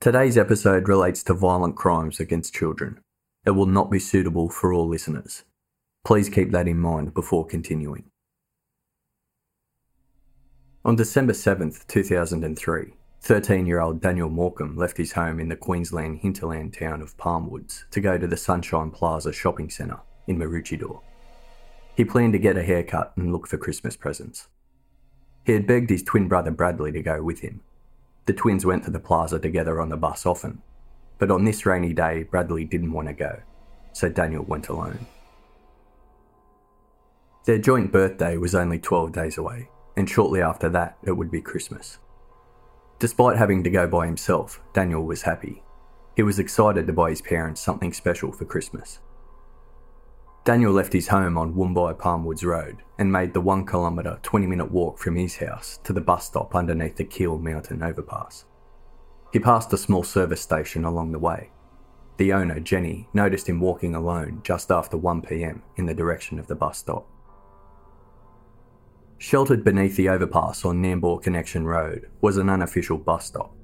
Today's episode relates to violent crimes against children. It will not be suitable for all listeners. Please keep that in mind before continuing. On December 7th, 2003, 13 year old Daniel Morcombe left his home in the Queensland hinterland town of Palmwoods to go to the Sunshine Plaza shopping centre in Maroochydore. He planned to get a haircut and look for Christmas presents. He had begged his twin brother Bradley to go with him, the twins went to the plaza together on the bus often, but on this rainy day, Bradley didn't want to go, so Daniel went alone. Their joint birthday was only 12 days away, and shortly after that, it would be Christmas. Despite having to go by himself, Daniel was happy. He was excited to buy his parents something special for Christmas. Daniel left his home on Woombye Palmwoods Road and made the 1 kilometre 20 minute walk from his house to the bus stop underneath the Kiel Mountain overpass. He passed a small service station along the way. The owner, Jenny, noticed him walking alone just after 1pm in the direction of the bus stop. Sheltered beneath the overpass on Nambour Connection Road was an unofficial bus stop.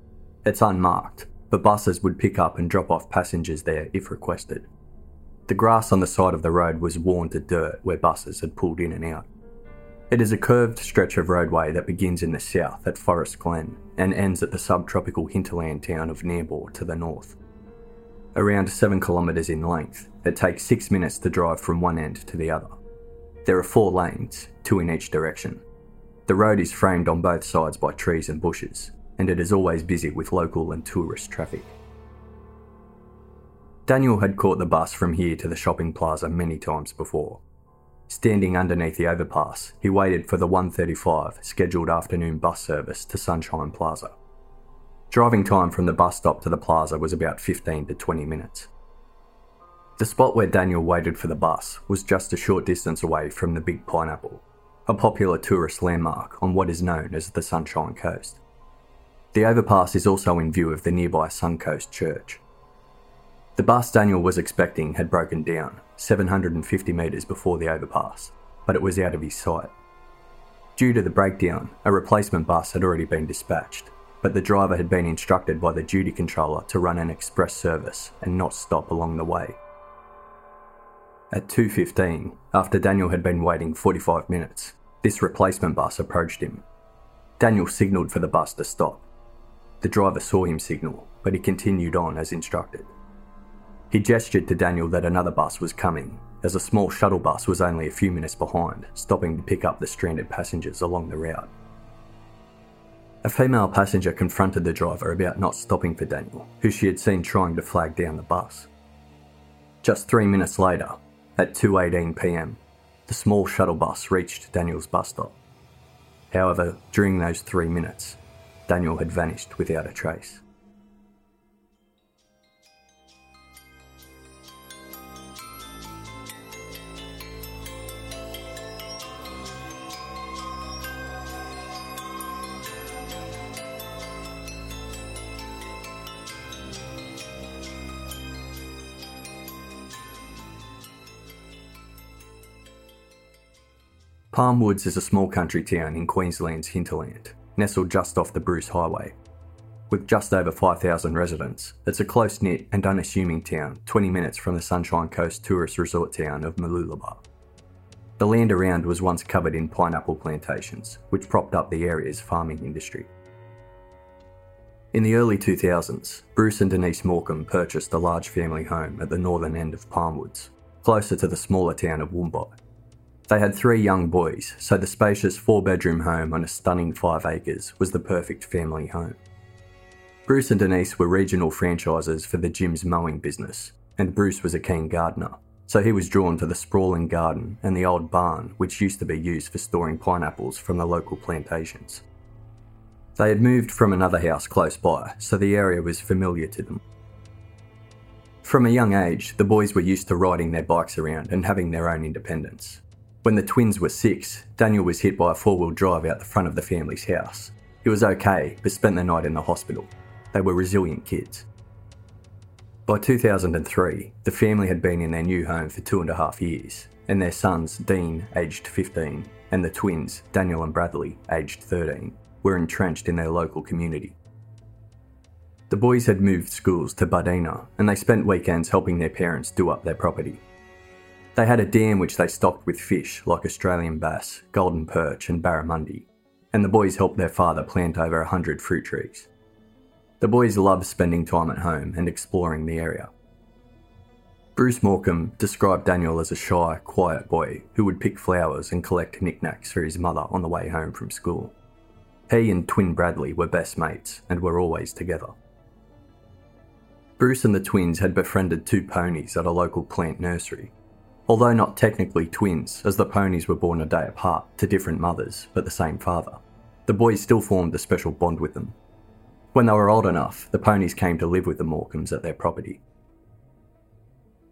It's unmarked, but buses would pick up and drop off passengers there if requested. The grass on the side of the road was worn to dirt where buses had pulled in and out. It is a curved stretch of roadway that begins in the south at Forest Glen and ends at the subtropical hinterland town of Nambour to the north. Around 7 kilometres in length, it takes 6 minutes to drive from one end to the other. There are four lanes, two in each direction. The road is framed on both sides by trees and bushes, and it is always busy with local and tourist traffic. Daniel had caught the bus from here to the shopping plaza many times before. Standing underneath the overpass, he waited for the 1:35 scheduled afternoon bus service to Sunshine Plaza. Driving time from the bus stop to the plaza was about 15 to 20 minutes. The spot where Daniel waited for the bus was just a short distance away from the Big Pineapple, a popular tourist landmark on what is known as the Sunshine Coast. The overpass is also in view of the nearby Suncoast Church. The bus Daniel was expecting had broken down 750 metres before the overpass, but it was out of his sight. Due to the breakdown, a replacement bus had already been dispatched, but the driver had been instructed by the duty controller to run an express service and not stop along the way. At 2:15, after Daniel had been waiting 45 minutes, this replacement bus approached him. Daniel signalled for the bus to stop. The driver saw him signal, but he continued on as instructed. He gestured to Daniel that another bus was coming, as a small shuttle bus was only a few minutes behind, stopping to pick up the stranded passengers along the route. A female passenger confronted the driver about not stopping for Daniel, who she had seen trying to flag down the bus. Just three minutes later, at 2:18 p.m., the small shuttle bus reached Daniel's bus stop. However, during those three minutes, Daniel had vanished without a trace. Palmwoods is a small country town in Queensland's hinterland, nestled just off the Bruce Highway. With just over 5,000 residents, it's a close knit and unassuming town 20 minutes from the Sunshine Coast tourist resort town of Mooloolaba. The land around was once covered in pineapple plantations, which propped up the area's farming industry. In the early 2000s, Bruce and Denise Morcombe purchased a large family home at the northern end of Palmwoods, closer to the smaller town of Woombye. They had three young boys, so the spacious four bedroom home on a stunning five acres was the perfect family home. Bruce and Denise were regional franchisers for the Jim's mowing business, and Bruce was a keen gardener, so he was drawn to the sprawling garden and the old barn which used to be used for storing pineapples from the local plantations. They had moved from another house close by, so the area was familiar to them. From a young age, the boys were used to riding their bikes around and having their own independence. When the twins were six, Daniel was hit by a four wheel drive out the front of the family's house. He was okay, but spent the night in the hospital. They were resilient kids. By 2003, the family had been in their new home for two and a half years, and their sons, Dean, aged 15, and the twins, Daniel and Bradley, aged 13, were entrenched in their local community. The boys had moved schools to Bardina and they spent weekends helping their parents do up their property. They had a dam which they stocked with fish like Australian bass, golden perch, and barramundi, and the boys helped their father plant over a hundred fruit trees. The boys loved spending time at home and exploring the area. Bruce Morcombe described Daniel as a shy, quiet boy who would pick flowers and collect knickknacks for his mother on the way home from school. He and twin Bradley were best mates and were always together. Bruce and the twins had befriended two ponies at a local plant nursery. Although not technically twins, as the ponies were born a day apart to different mothers but the same father, the boys still formed a special bond with them. When they were old enough, the ponies came to live with the Morcombes at their property.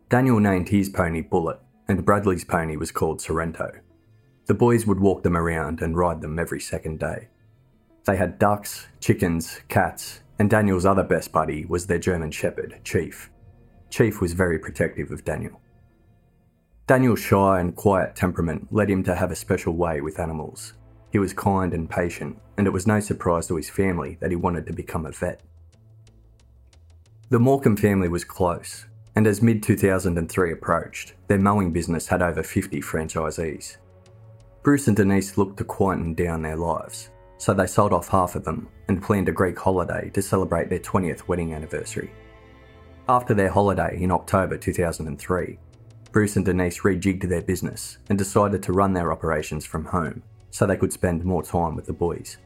Daniel named his pony Bullet, and Bradley's pony was called Sorrento. The boys would walk them around and ride them every second day. They had ducks, chickens, cats, and Daniel's other best buddy was their German Shepherd, Chief. Chief was very protective of Daniel. Daniel's shy and quiet temperament led him to have a special way with animals. He was kind and patient, and it was no surprise to his family that he wanted to become a vet. The Morcombe family was close, and as mid 2003 approached, their mowing business had over 50 franchisees. Bruce and Denise looked to quieten down their lives, so they sold off half of them and planned a Greek holiday to celebrate their 20th wedding anniversary. After their holiday in October 2003, Bruce and Denise rejigged their business and decided to run their operations from home so they could spend more time with the boys.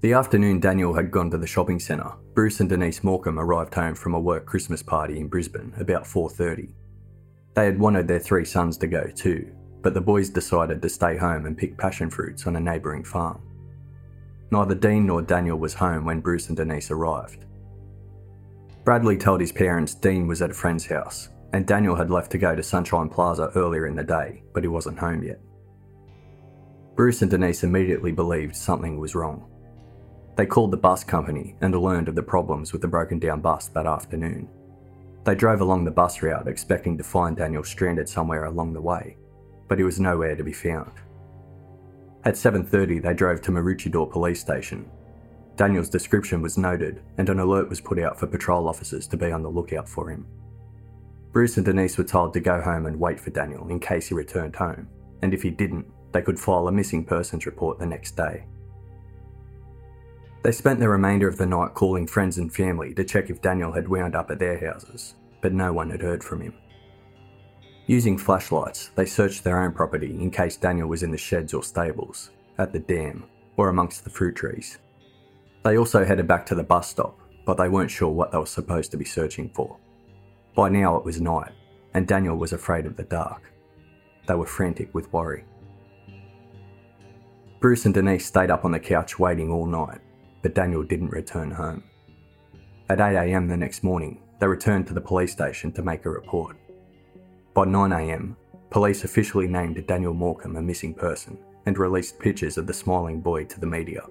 The afternoon Daniel had gone to the shopping centre, Bruce and Denise Morcombe arrived home from a work Christmas party in Brisbane about 4:30. They had wanted their three sons to go too, but the boys decided to stay home and pick passion fruits on a neighbouring farm. Neither Dean nor Daniel was home when Bruce and Denise arrived. Bradley told his parents Dean was at a friend's house, and Daniel had left to go to Sunshine Plaza earlier in the day, but he wasn't home yet. Bruce and Denise immediately believed something was wrong. They called the bus company and learned of the problems with the broken down bus that afternoon. They drove along the bus route expecting to find Daniel stranded somewhere along the way, but he was nowhere to be found. At 7:30 they drove to Maroochydore police station. Daniel's description was noted and an alert was put out for patrol officers to be on the lookout for him. Bruce and Denise were told to go home and wait for Daniel in case he returned home, and if he didn't, they could file a missing persons report the next day. They spent the remainder of the night calling friends and family to check if Daniel had wound up at their houses, but no one had heard from him. Using flashlights, they searched their own property in case Daniel was in the sheds or stables, at the dam, or amongst the fruit trees. They also headed back to the bus stop, but they weren't sure what they were supposed to be searching for. By now it was night, and Daniel was afraid of the dark. They were frantic with worry. Bruce and Denise stayed up on the couch waiting all night, but Daniel didn't return home. At 8am the next morning, they returned to the police station to make a report. By 9am, police officially named Daniel Morcombe a missing person and released pictures of the smiling boy to the media.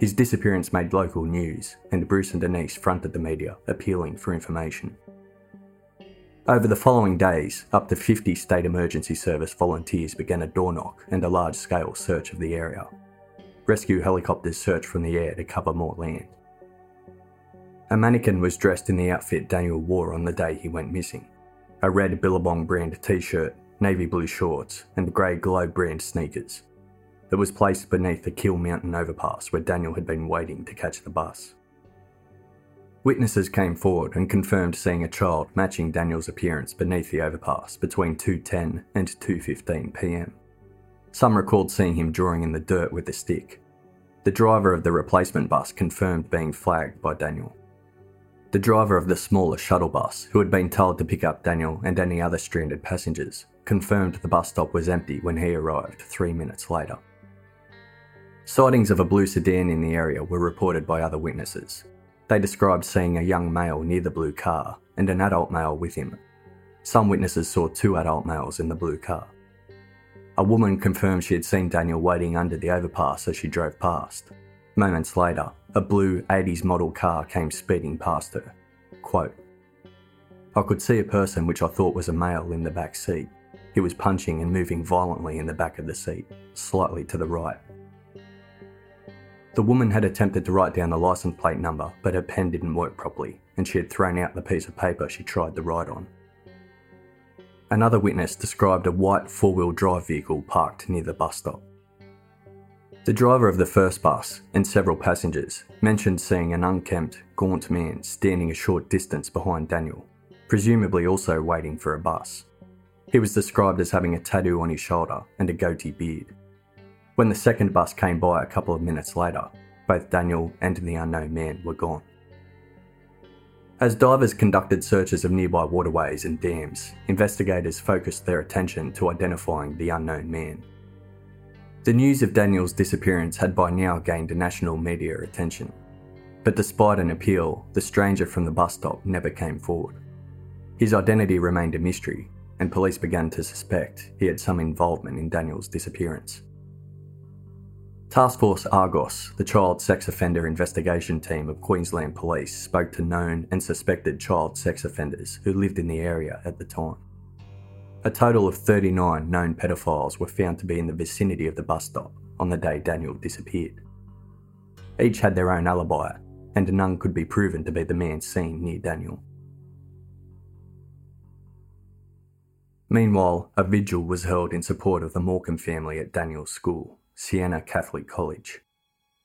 His disappearance made local news, and Bruce and Denise fronted the media, appealing for information. Over the following days, up to 50 State Emergency Service volunteers began a door knock and a large scale search of the area. Rescue helicopters searched from the air to cover more land. A mannequin was dressed in the outfit Daniel wore on the day he went missing a red Billabong brand t shirt, navy blue shorts, and grey Globe brand sneakers. It was placed beneath the Kiel Mountain overpass where Daniel had been waiting to catch the bus. Witnesses came forward and confirmed seeing a child matching Daniel's appearance beneath the overpass between 2:10 and 2:15 p.m. Some recalled seeing him drawing in the dirt with a stick. The driver of the replacement bus confirmed being flagged by Daniel. The driver of the smaller shuttle bus, who had been told to pick up Daniel and any other stranded passengers, confirmed the bus stop was empty when he arrived three minutes later. Sightings of a blue sedan in the area were reported by other witnesses. They described seeing a young male near the blue car and an adult male with him. Some witnesses saw two adult males in the blue car. A woman confirmed she had seen Daniel waiting under the overpass as she drove past, Moments later, a blue 80s model car came speeding past her. Quote, I could see a person which I thought was a male in the back seat. He was punching and moving violently in the back of the seat, slightly to the right. The woman had attempted to write down the license plate number, but her pen didn't work properly, and she had thrown out the piece of paper she tried to write on. Another witness described a white four wheel drive vehicle parked near the bus stop. The driver of the first bus and several passengers mentioned seeing an unkempt, gaunt man standing a short distance behind Daniel, presumably also waiting for a bus. He was described as having a tattoo on his shoulder and a goatee beard. When the second bus came by a couple of minutes later, both Daniel and the unknown man were gone. As divers conducted searches of nearby waterways and dams, investigators focused their attention to identifying the unknown man. The news of Daniel's disappearance had by now gained national media attention. But despite an appeal, the stranger from the bus stop never came forward. His identity remained a mystery, and police began to suspect he had some involvement in Daniel's disappearance. Task Force Argos, the child sex offender investigation team of Queensland Police, spoke to known and suspected child sex offenders who lived in the area at the time. A total of 39 known pedophiles were found to be in the vicinity of the bus stop on the day Daniel disappeared. Each had their own alibi, and none could be proven to be the man seen near Daniel. Meanwhile, a vigil was held in support of the Morcombe family at Daniel's school, Siena Catholic College.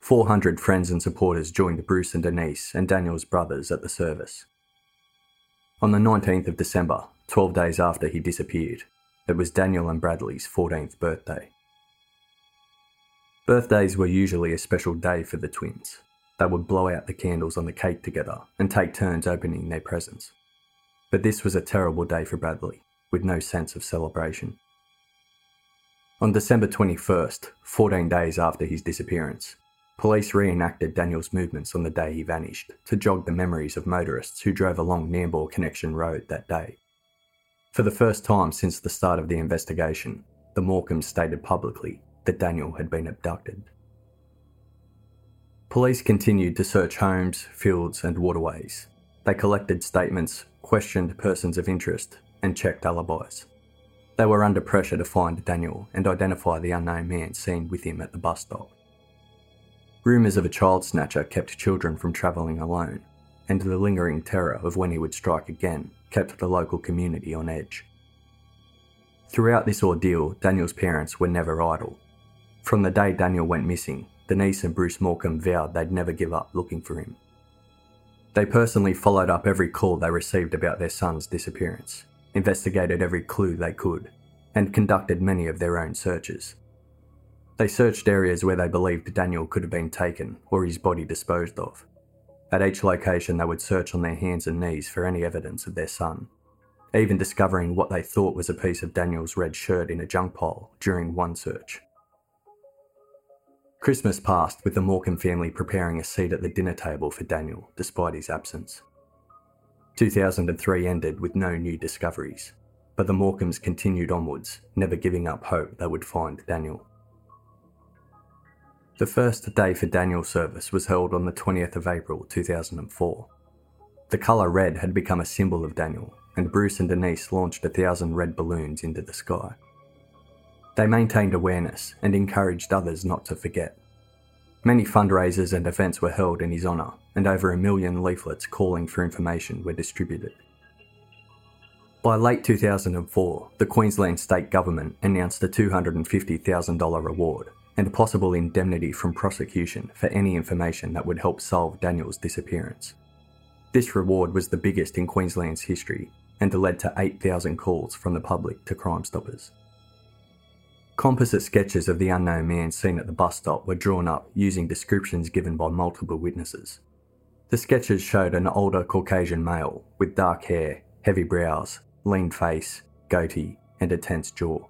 400 friends and supporters joined Bruce and Denise and Daniel's brothers at the service. On the 19th of December, 12 days after he disappeared, it was Daniel and Bradley's 14th birthday. Birthdays were usually a special day for the twins. They would blow out the candles on the cake together and take turns opening their presents. But this was a terrible day for Bradley, with no sense of celebration. On December 21st, 14 days after his disappearance, Police reenacted Daniel's movements on the day he vanished to jog the memories of motorists who drove along Nambour Connection Road that day. For the first time since the start of the investigation, the Morcombes stated publicly that Daniel had been abducted. Police continued to search homes, fields, and waterways. They collected statements, questioned persons of interest, and checked alibis. They were under pressure to find Daniel and identify the unknown man seen with him at the bus stop. Rumours of a child snatcher kept children from travelling alone, and the lingering terror of when he would strike again kept the local community on edge. Throughout this ordeal, Daniel's parents were never idle. From the day Daniel went missing, Denise and Bruce Morcombe vowed they'd never give up looking for him. They personally followed up every call they received about their son's disappearance, investigated every clue they could, and conducted many of their own searches. They searched areas where they believed Daniel could have been taken or his body disposed of. At each location, they would search on their hands and knees for any evidence of their son, even discovering what they thought was a piece of Daniel's red shirt in a junk pile during one search. Christmas passed with the Morcombe family preparing a seat at the dinner table for Daniel despite his absence. 2003 ended with no new discoveries, but the Morcombes continued onwards, never giving up hope they would find Daniel. The first day for Daniel's service was held on the 20th of April 2004. The colour red had become a symbol of Daniel, and Bruce and Denise launched a thousand red balloons into the sky. They maintained awareness and encouraged others not to forget. Many fundraisers and events were held in his honour, and over a million leaflets calling for information were distributed. By late 2004, the Queensland State Government announced a $250,000 reward and possible indemnity from prosecution for any information that would help solve Daniel's disappearance. This reward was the biggest in Queensland's history and led to 8,000 calls from the public to Crime Stoppers. Composite sketches of the unknown man seen at the bus stop were drawn up using descriptions given by multiple witnesses. The sketches showed an older Caucasian male with dark hair, heavy brows, lean face, goatee, and a tense jaw.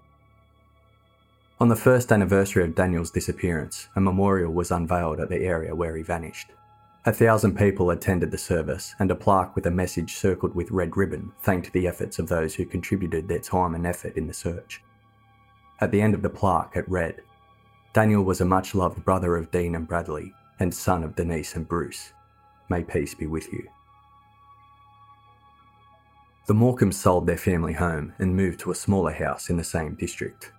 On the first anniversary of Daniel's disappearance, a memorial was unveiled at the area where he vanished. A thousand people attended the service, and a plaque with a message circled with red ribbon thanked the efforts of those who contributed their time and effort in the search. At the end of the plaque, it read Daniel was a much loved brother of Dean and Bradley, and son of Denise and Bruce. May peace be with you. The Morcombes sold their family home and moved to a smaller house in the same district.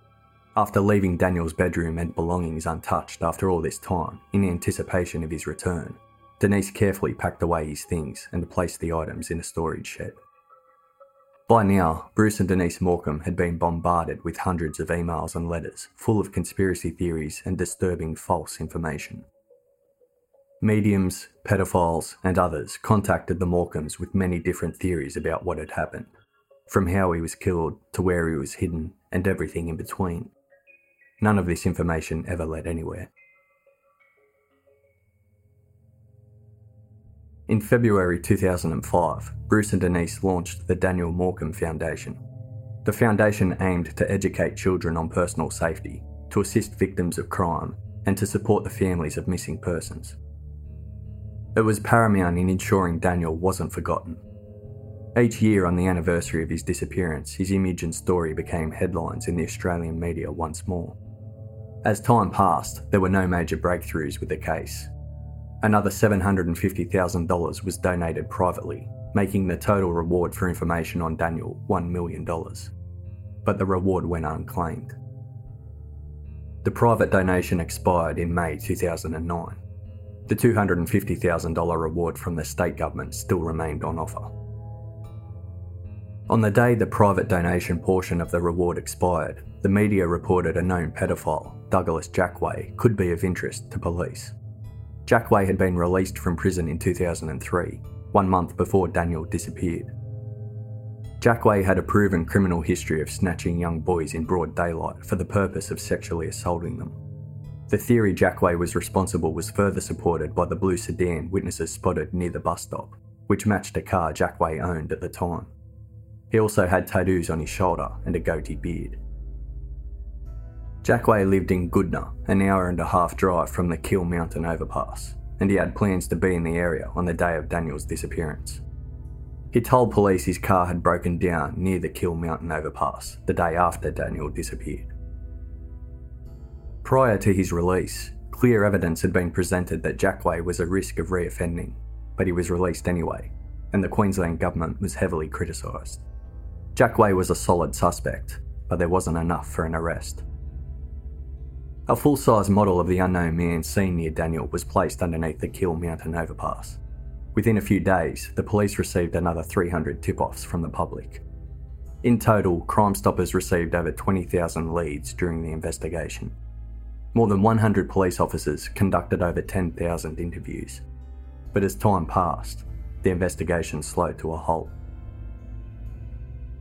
After leaving Daniel's bedroom and belongings untouched after all this time, in anticipation of his return, Denise carefully packed away his things and placed the items in a storage shed. By now, Bruce and Denise Morcombe had been bombarded with hundreds of emails and letters full of conspiracy theories and disturbing false information. Mediums, pedophiles, and others contacted the Morcombes with many different theories about what had happened, from how he was killed to where he was hidden and everything in between. None of this information ever led anywhere. In February 2005, Bruce and Denise launched the Daniel Morcombe Foundation. The foundation aimed to educate children on personal safety, to assist victims of crime, and to support the families of missing persons. It was paramount in ensuring Daniel wasn't forgotten. Each year on the anniversary of his disappearance, his image and story became headlines in the Australian media once more. As time passed, there were no major breakthroughs with the case, Another $750,000 was donated privately, making the total reward for information on Daniel $1 million. But the reward went unclaimed. The private donation expired in May 2009. The $250,000 reward from the state government still remained on offer. On the day the private donation portion of the reward expired, the media reported a known pedophile, Douglas Jackway, could be of interest to police. Jackway had been released from prison in 2003, one month before Daniel disappeared. Jackway had a proven criminal history of snatching young boys in broad daylight for the purpose of sexually assaulting them. The theory Jackway was responsible was further supported by the blue sedan witnesses spotted near the bus stop, which matched a car Jackway owned at the time. He also had tattoos on his shoulder and a goatee beard. Jackway lived in Goodna, an hour and a half drive from the Kiel Mountain overpass, and he had plans to be in the area on the day of Daniel's disappearance. He told police his car had broken down near the Kiel Mountain overpass the day after Daniel disappeared. Prior to his release, clear evidence had been presented that Jackway was a risk of reoffending, but he was released anyway, and the Queensland government was heavily criticised. Jackway was a solid suspect, but there wasn't enough for an arrest. A full size model of the unknown man seen near Daniel was placed underneath the Kiel Mountain overpass. Within a few days, the police received another 300 tip offs from the public. In total, Crime Stoppers received over 20,000 leads during the investigation. More than 100 police officers conducted over 10,000 interviews. But as time passed, the investigation slowed to a halt.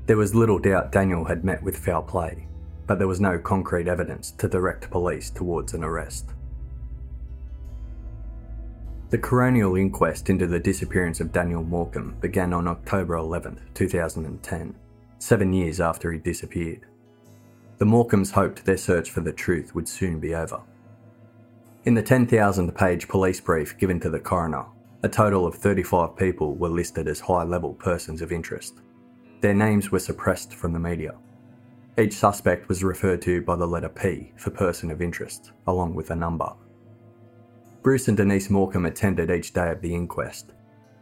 There was little doubt Daniel had met with foul play, but there was no concrete evidence to direct police towards an arrest. The coronial inquest into the disappearance of Daniel Morcombe began on October 11, 2010, seven years after he disappeared. The Morcombes hoped their search for the truth would soon be over. In the 10,000 page police brief given to the coroner, a total of 35 people were listed as high level persons of interest. Their names were suppressed from the media. Each suspect was referred to by the letter P for person of interest, along with a number. Bruce and Denise Morcombe attended each day of the inquest.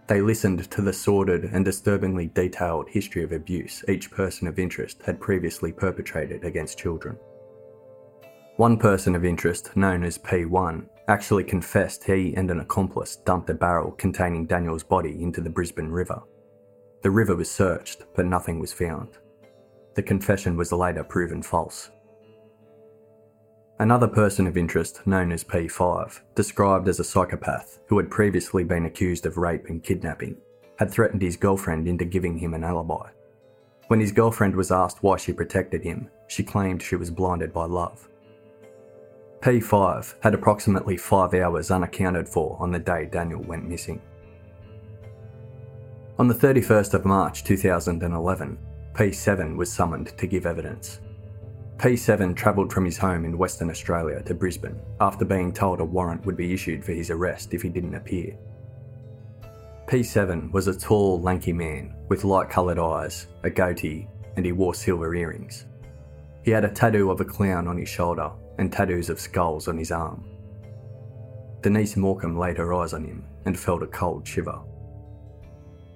They listened to the sordid and disturbingly detailed history of abuse each person of interest had previously perpetrated against children. One person of interest, known as P1, actually confessed he and an accomplice dumped a barrel containing Daniel's body into the Brisbane River. The river was searched, but nothing was found. The confession was later proven false. Another person of interest, known as P5, described as a psychopath who had previously been accused of rape and kidnapping, had threatened his girlfriend into giving him an alibi. When his girlfriend was asked why she protected him, she claimed she was blinded by love. P5 had approximately five hours unaccounted for on the day Daniel went missing. On the 31st of March 2011, P7 was summoned to give evidence. P7 travelled from his home in Western Australia to Brisbane after being told a warrant would be issued for his arrest if he didn't appear. P7 was a tall, lanky man with light coloured eyes, a goatee, and he wore silver earrings. He had a tattoo of a clown on his shoulder and tattoos of skulls on his arm. Denise Morcombe laid her eyes on him and felt a cold shiver.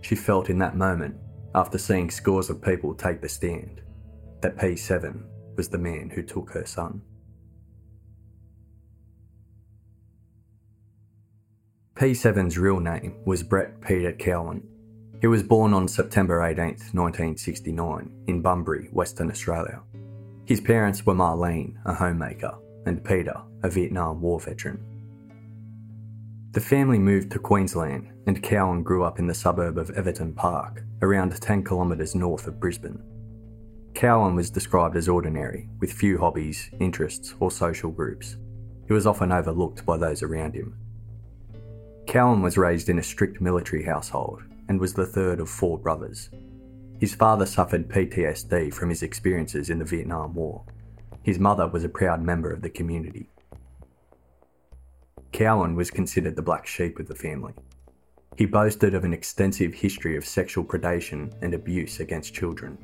She felt in that moment, after seeing scores of people take the stand, that P7 was the man who took her son. P7's real name was Brett Peter Cowan. He was born on September 18, 1969, in Bunbury, Western Australia. His parents were Marlene, a homemaker, and Peter, a Vietnam War veteran. The family moved to Queensland, and Cowan grew up in the suburb of Everton Park, around 10 kilometres north of Brisbane. Cowan was described as ordinary, with few hobbies, interests, or social groups. He was often overlooked by those around him. Cowan was raised in a strict military household and was the third of four brothers. His father suffered PTSD from his experiences in the Vietnam War. His mother was a proud member of the community. Cowan was considered the black sheep of the family. He boasted of an extensive history of sexual predation and abuse against children.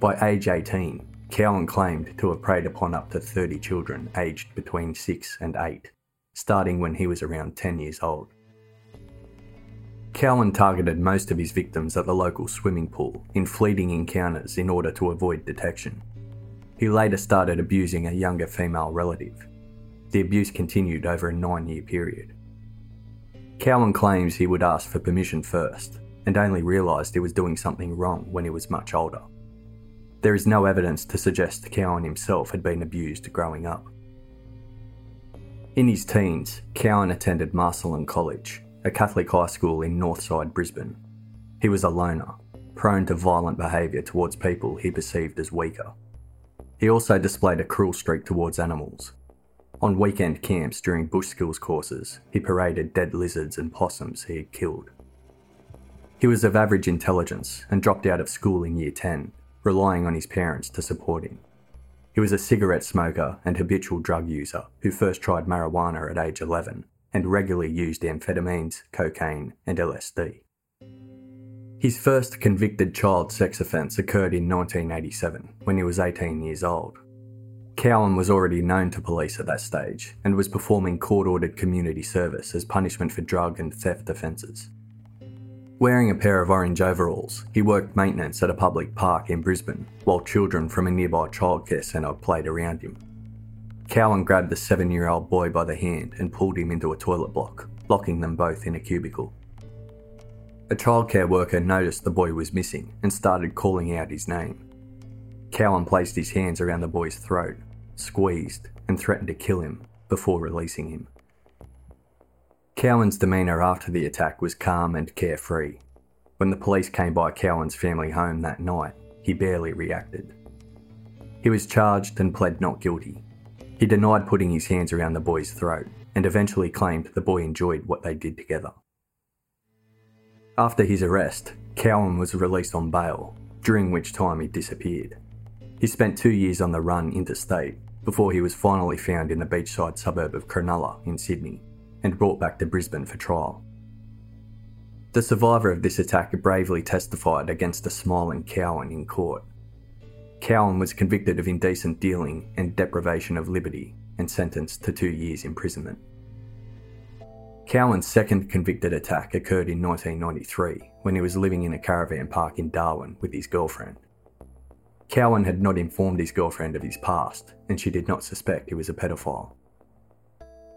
By age 18, Cowan claimed to have preyed upon up to 30 children aged between 6 and 8, starting when he was around 10 years old. Cowan targeted most of his victims at the local swimming pool in fleeting encounters in order to avoid detection. He later started abusing a younger female relative. The abuse continued over a nine year period. Cowan claims he would ask for permission first and only realised he was doing something wrong when he was much older. There is no evidence to suggest Cowan himself had been abused growing up. In his teens, Cowan attended Marcellin College, a Catholic high school in Northside Brisbane. He was a loner, prone to violent behaviour towards people he perceived as weaker. He also displayed a cruel streak towards animals. On weekend camps during bush skills courses, he paraded dead lizards and possums he had killed. He was of average intelligence and dropped out of school in year 10 relying on his parents to support him. He was a cigarette smoker and habitual drug user who first tried marijuana at age 11 and regularly used amphetamines, cocaine, and LSD. His first convicted child sex offence occurred in 1987 when he was 18 years old. Cowan was already known to police at that stage and was performing court ordered community service as punishment for drug and theft offences. Wearing a pair of orange overalls, he worked maintenance at a public park in Brisbane while children from a nearby childcare centre played around him. Cowan grabbed the seven year old boy by the hand and pulled him into a toilet block, locking them both in a cubicle. A childcare worker noticed the boy was missing and started calling out his name. Cowan placed his hands around the boy's throat, squeezed, and threatened to kill him before releasing him. Cowan's demeanour after the attack was calm and carefree. When the police came by Cowan's family home that night, he barely reacted. He was charged and pled not guilty. He denied putting his hands around the boy's throat and eventually claimed the boy enjoyed what they did together. After his arrest, Cowan was released on bail, during which time he disappeared. He spent two years on the run interstate before he was finally found in the beachside suburb of Cronulla in Sydney and brought back to Brisbane for trial. The survivor of this attack bravely testified against a smiling Cowan in court. Cowan was convicted of indecent dealing and deprivation of liberty and sentenced to two years imprisonment. Cowan's second convicted attack occurred in 1993 when he was living in a caravan park in Darwin with his girlfriend. Cowan had not informed his girlfriend of his past, and she did not suspect he was a pedophile.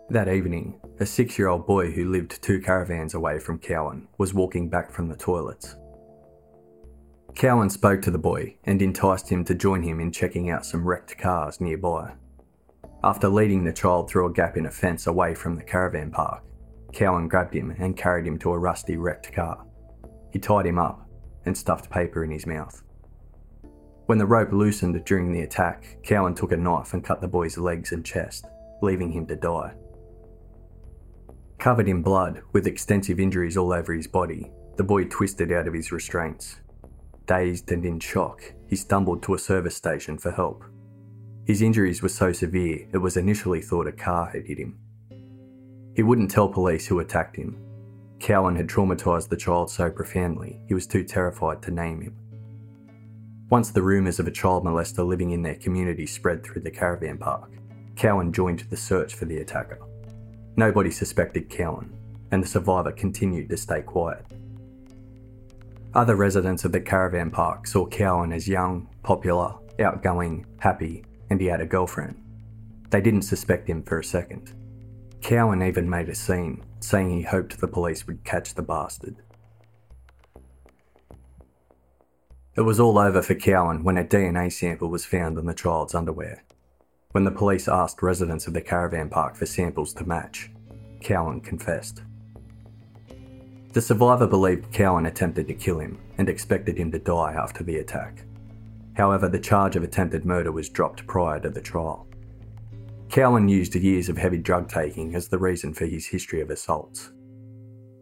That evening, a six year old boy who lived two caravans away from Cowan was walking back from the toilets. Cowan spoke to the boy and enticed him to join him in checking out some wrecked cars nearby. After leading the child through a gap in a fence away from the caravan park, Cowan grabbed him and carried him to a rusty wrecked car. He tied him up and stuffed paper in his mouth. When the rope loosened during the attack, Cowan took a knife and cut the boy's legs and chest, leaving him to die. Covered in blood, with extensive injuries all over his body, the boy twisted out of his restraints. Dazed and in shock, he stumbled to a service station for help. His injuries were so severe it was initially thought a car had hit him. He wouldn't tell police who attacked him. Cowan had traumatised the child so profoundly he was too terrified to name him. Once the rumours of a child molester living in their community spread through the caravan park, Cowan joined the search for the attacker. Nobody suspected Cowan, and the survivor continued to stay quiet. Other residents of the caravan park saw Cowan as young, popular, outgoing, happy, and he had a girlfriend. They didn't suspect him for a second. Cowan even made a scene, saying he hoped the police would catch the bastard. It was all over for Cowan when a DNA sample was found on the child's underwear. When the police asked residents of the caravan park for samples to match, Cowan confessed. The survivor believed Cowan attempted to kill him and expected him to die after the attack. However, the charge of attempted murder was dropped prior to the trial. Cowan used years of heavy drug taking as the reason for his history of assaults.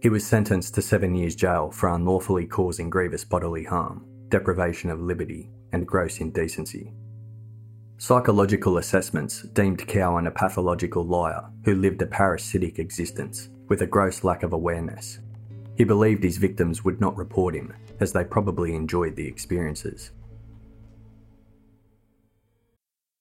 He was sentenced to seven years jail for unlawfully causing grievous bodily harm, deprivation of liberty, and gross indecency. Psychological assessments deemed Cowan a pathological liar who lived a parasitic existence with a gross lack of awareness. He believed his victims would not report him, as they probably enjoyed the experiences.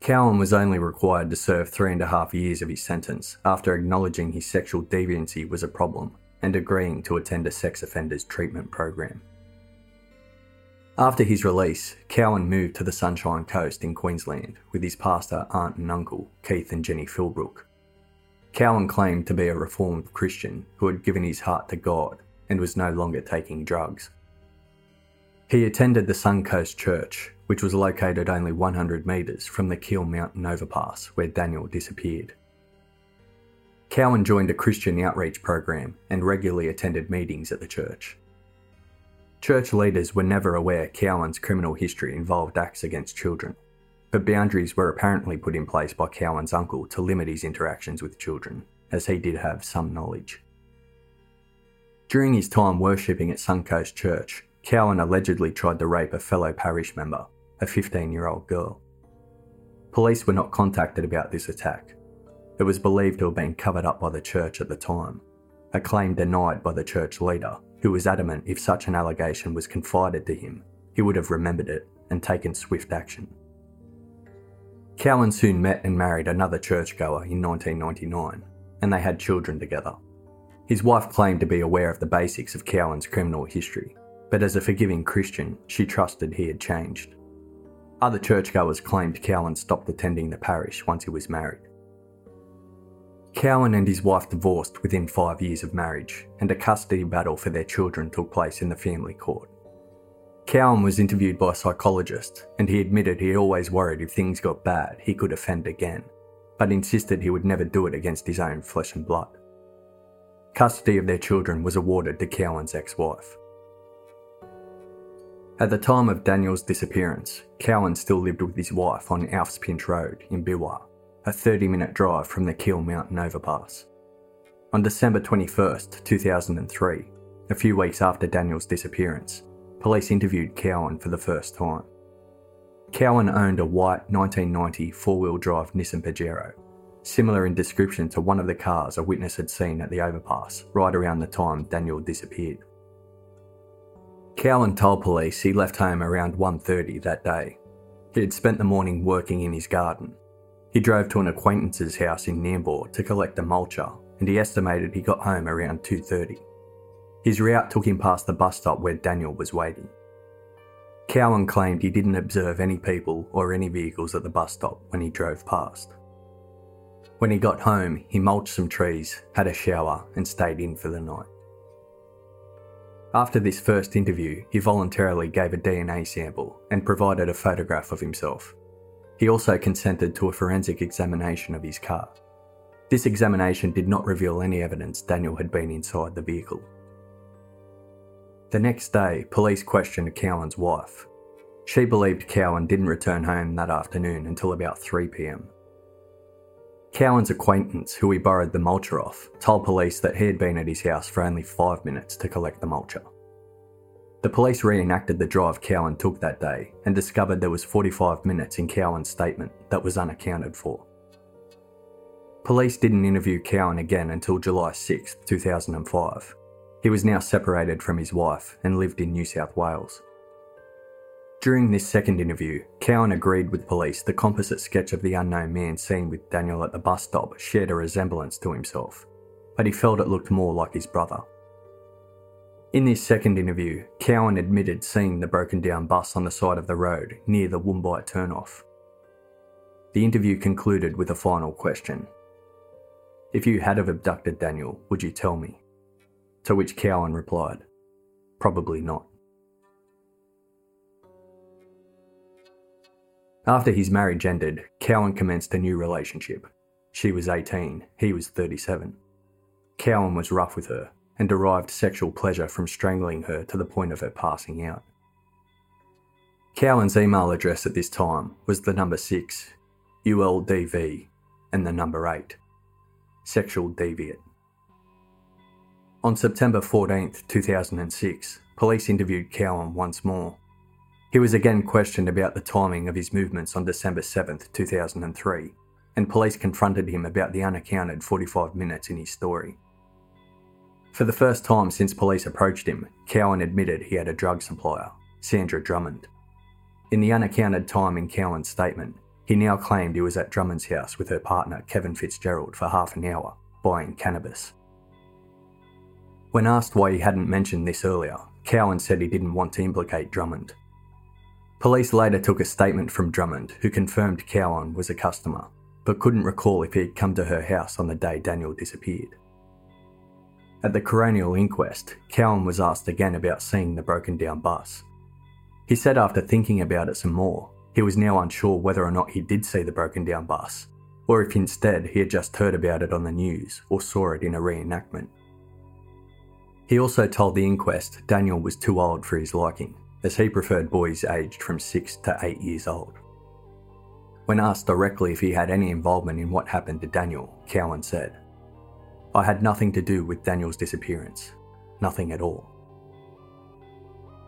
Cowan was only required to serve three and a half years of his sentence after acknowledging his sexual deviancy was a problem and agreeing to attend a sex offenders treatment program. After his release, Cowan moved to the Sunshine Coast in Queensland with his pastor, aunt, and uncle, Keith and Jenny Philbrook. Cowan claimed to be a reformed Christian who had given his heart to God and was no longer taking drugs. He attended the Suncoast Church, which was located only 100 metres from the Kiel Mountain overpass where Daniel disappeared. Cowan joined a Christian outreach program and regularly attended meetings at the church. Church leaders were never aware Cowan's criminal history involved acts against children, but boundaries were apparently put in place by Cowan's uncle to limit his interactions with children, as he did have some knowledge. During his time worshipping at Suncoast Church, Cowan allegedly tried to rape a fellow parish member, a 15 year old girl. Police were not contacted about this attack. It was believed to have been covered up by the church at the time, a claim denied by the church leader, who was adamant if such an allegation was confided to him, he would have remembered it and taken swift action. Cowan soon met and married another churchgoer in 1999, and they had children together. His wife claimed to be aware of the basics of Cowan's criminal history, but as a forgiving Christian, she trusted he had changed. Other churchgoers claimed Cowan stopped attending the parish once he was married. Cowan and his wife divorced within five years of marriage, and a custody battle for their children took place in the family court. Cowan was interviewed by a psychologist, and he admitted he always worried if things got bad, he could offend again, but insisted he would never do it against his own flesh and blood. Custody of their children was awarded to Cowan's ex wife. At the time of Daniel's disappearance, Cowan still lived with his wife on Alf's Pinch Road in Beerwah, a 30 minute drive from the Kiel Mountain overpass. On December 21, 2003, a few weeks after Daniel's disappearance, police interviewed Cowan for the first time. Cowan owned a white 1990 four wheel drive Nissan Pajero, similar in description to one of the cars a witness had seen at the overpass right around the time Daniel disappeared. Cowan told police he left home around 1.30 that day. He had spent the morning working in his garden. He drove to an acquaintance's house in Nambour to collect a mulcher, and he estimated he got home around 2.30. His route took him past the bus stop where Daniel was waiting. Cowan claimed he didn't observe any people or any vehicles at the bus stop when he drove past. When he got home, he mulched some trees, had a shower, and stayed in for the night. After this first interview, he voluntarily gave a DNA sample and provided a photograph of himself. He also consented to a forensic examination of his car. This examination did not reveal any evidence Daniel had been inside the vehicle. The next day, police questioned Cowan's wife. She believed Cowan didn't return home that afternoon until about 3 pm. Cowan's acquaintance, who he borrowed the mulcher off, told police that he had been at his house for only five minutes to collect the mulcher. The police reenacted the drive Cowan took that day and discovered there was 45 minutes in Cowan's statement that was unaccounted for. Police didn't interview Cowan again until July 6, 2005. He was now separated from his wife and lived in New South Wales. During this second interview, Cowan agreed with police the composite sketch of the unknown man seen with Daniel at the bus stop shared a resemblance to himself, but he felt it looked more like his brother. In this second interview, Cowan admitted seeing the broken down bus on the side of the road near the Woombye turnoff. The interview concluded with a final question. If you had have abducted Daniel, would you tell me? To which Cowan replied, Probably not. After his marriage ended, Cowan commenced a new relationship. She was 18, he was 37. Cowan was rough with her and derived sexual pleasure from strangling her to the point of her passing out. Cowan's email address at this time was the number 6, ULDV, and the number 8, sexual deviant. On September 14, 2006, police interviewed Cowan once more he was again questioned about the timing of his movements on December 7, 2003, and police confronted him about the unaccounted 45 minutes in his story. For the first time since police approached him, Cowan admitted he had a drug supplier, Sandra Drummond. In the unaccounted time in Cowan's statement, he now claimed he was at Drummond's house with her partner, Kevin Fitzgerald, for half an hour, buying cannabis. When asked why he hadn't mentioned this earlier, Cowan said he didn't want to implicate Drummond Police later took a statement from Drummond, who confirmed Cowan was a customer, but couldn't recall if he had come to her house on the day Daniel disappeared. At the coronial inquest, Cowan was asked again about seeing the broken down bus. He said after thinking about it some more, he was now unsure whether or not he did see the broken down bus, or if instead he had just heard about it on the news or saw it in a reenactment. He also told the inquest Daniel was too old for his liking as he preferred boys aged from 6 to 8 years old. When asked directly if he had any involvement in what happened to Daniel, Cowan said, I had nothing to do with Daniel's disappearance. Nothing at all.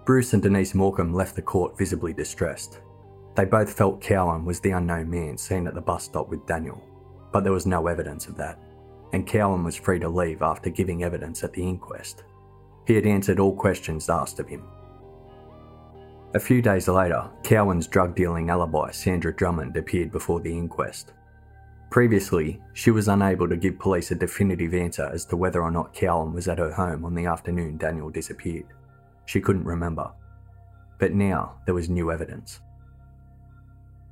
Bruce and Denise Morcombe left the court visibly distressed. They both felt Cowan was the unknown man seen at the bus stop with Daniel, but there was no evidence of that, and Cowan was free to leave after giving evidence at the inquest. He had answered all questions asked of him a few days later, Cowan's drug dealing alibi, Sandra Drummond, appeared before the inquest. Previously, she was unable to give police a definitive answer as to whether or not Cowan was at her home on the afternoon Daniel disappeared. She couldn't remember. But now there was new evidence.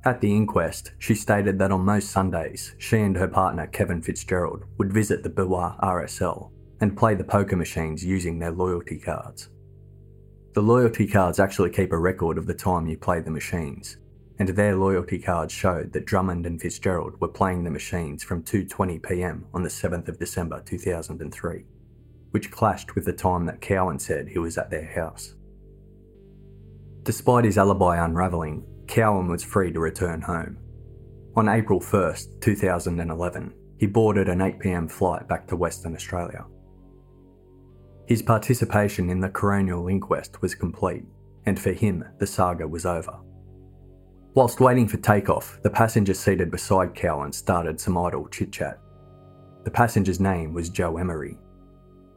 At the inquest, she stated that on most Sundays, she and her partner Kevin Fitzgerald would visit the Beerwah RSL and play the poker machines using their loyalty cards. The loyalty cards actually keep a record of the time you play the machines, and their loyalty cards showed that Drummond and Fitzgerald were playing the machines from 2:20 p.m. on the 7th of December 2003, which clashed with the time that Cowan said he was at their house. Despite his alibi unravelling, Cowan was free to return home. On April 1st, 2011, he boarded an 8pm flight back to Western Australia. His participation in the coronial inquest was complete, and for him, the saga was over. Whilst waiting for takeoff, the passenger seated beside Cowan started some idle chit chat. The passenger's name was Joe Emery.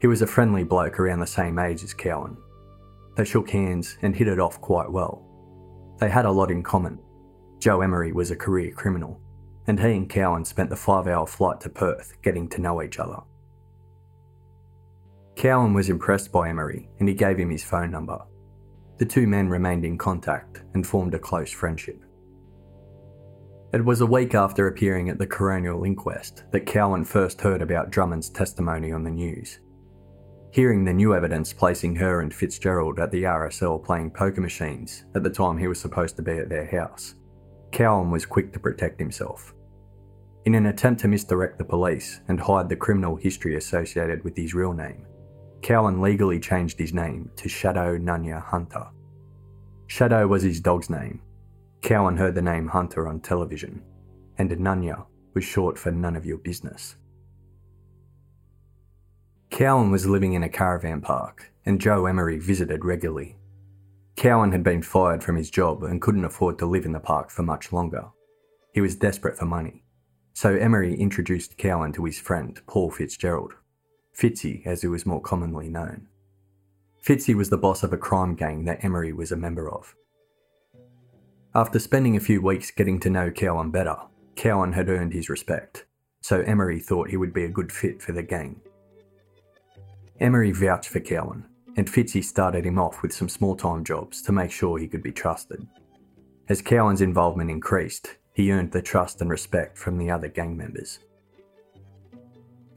He was a friendly bloke around the same age as Cowan. They shook hands and hit it off quite well. They had a lot in common. Joe Emery was a career criminal, and he and Cowan spent the five hour flight to Perth getting to know each other. Cowan was impressed by Emery and he gave him his phone number. The two men remained in contact and formed a close friendship. It was a week after appearing at the coronial inquest that Cowan first heard about Drummond's testimony on the news. Hearing the new evidence placing her and Fitzgerald at the RSL playing poker machines at the time he was supposed to be at their house, Cowan was quick to protect himself. In an attempt to misdirect the police and hide the criminal history associated with his real name, Cowan legally changed his name to Shadow Nunya Hunter. Shadow was his dog's name. Cowan heard the name Hunter on television, and Nunya was short for none of your business. Cowan was living in a caravan park, and Joe Emery visited regularly. Cowan had been fired from his job and couldn't afford to live in the park for much longer. He was desperate for money, so Emery introduced Cowan to his friend, Paul Fitzgerald, Fitzy, as he was more commonly known. Fitzy was the boss of a crime gang that Emery was a member of. After spending a few weeks getting to know Cowan better, Cowan had earned his respect, so Emery thought he would be a good fit for the gang. Emery vouched for Cowan, and Fitzy started him off with some small time jobs to make sure he could be trusted. As Cowan's involvement increased, he earned the trust and respect from the other gang members.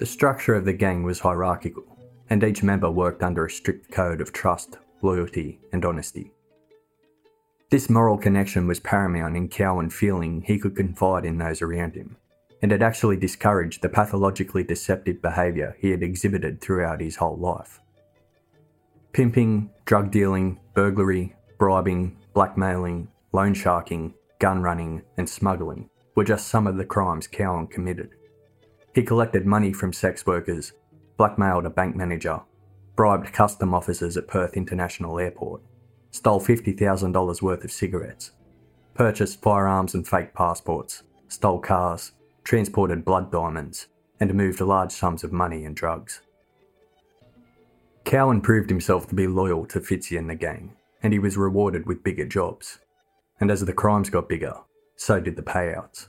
The structure of the gang was hierarchical, and each member worked under a strict code of trust, loyalty, and honesty. This moral connection was paramount in Cowan feeling he could confide in those around him, and it actually discouraged the pathologically deceptive behaviour he had exhibited throughout his whole life. Pimping, drug dealing, burglary, bribing, blackmailing, loan sharking, gun running, and smuggling were just some of the crimes Cowan committed. He collected money from sex workers, blackmailed a bank manager, bribed custom officers at Perth International Airport, stole $50,000 worth of cigarettes, purchased firearms and fake passports, stole cars, transported blood diamonds, and moved large sums of money and drugs. Cowan proved himself to be loyal to Fitzy and the gang, and he was rewarded with bigger jobs. And as the crimes got bigger, so did the payouts.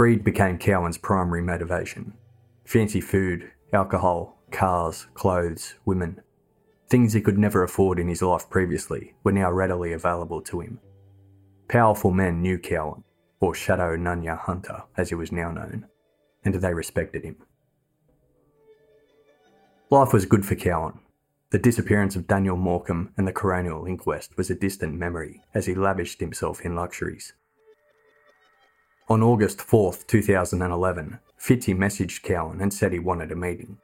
Greed became Cowan's primary motivation. Fancy food, alcohol, cars, clothes, women. Things he could never afford in his life previously were now readily available to him. Powerful men knew Cowan, or Shadow Nunya Hunter as he was now known, and they respected him. Life was good for Cowan. The disappearance of Daniel Morcombe and the coronial inquest was a distant memory as he lavished himself in luxuries. On August 4, 2011, Fitzy messaged Cowan and said he wanted a meeting.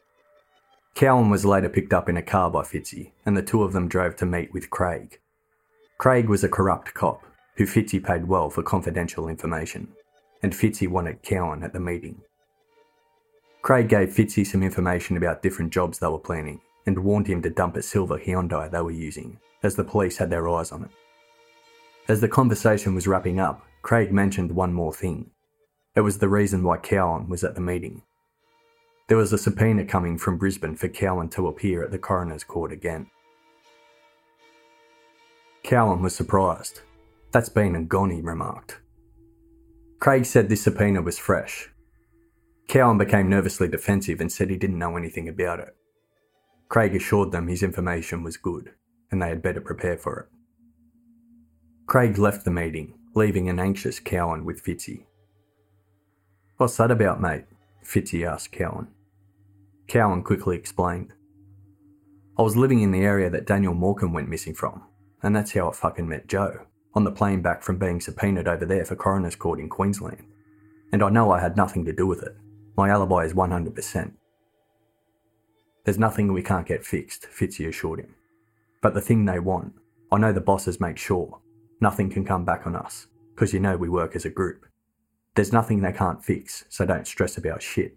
Cowan was later picked up in a car by Fitzy, and the two of them drove to meet with Craig. Craig was a corrupt cop who Fitzy paid well for confidential information, and Fitzy wanted Cowan at the meeting. Craig gave Fitzy some information about different jobs they were planning and warned him to dump a silver Hyundai they were using, as the police had their eyes on it. As the conversation was wrapping up, Craig mentioned one more thing. It was the reason why Cowan was at the meeting. There was a subpoena coming from Brisbane for Cowan to appear at the coroner's court again. Cowan was surprised. That's been and gone, he remarked. Craig said this subpoena was fresh. Cowan became nervously defensive and said he didn't know anything about it. Craig assured them his information was good and they had better prepare for it. Craig left the meeting, leaving an anxious Cowan with Fitzy. What's that about, mate? Fitzy asked Cowan. Cowan quickly explained. I was living in the area that Daniel Morcombe went missing from, and that's how I fucking met Joe, on the plane back from being subpoenaed over there for coroner's court in Queensland. And I know I had nothing to do with it. My alibi is 100%. There's nothing we can't get fixed, Fitzy assured him. But the thing they want, I know the bosses make sure, nothing can come back on us, because you know we work as a group. There's nothing they can't fix, so don't stress about shit.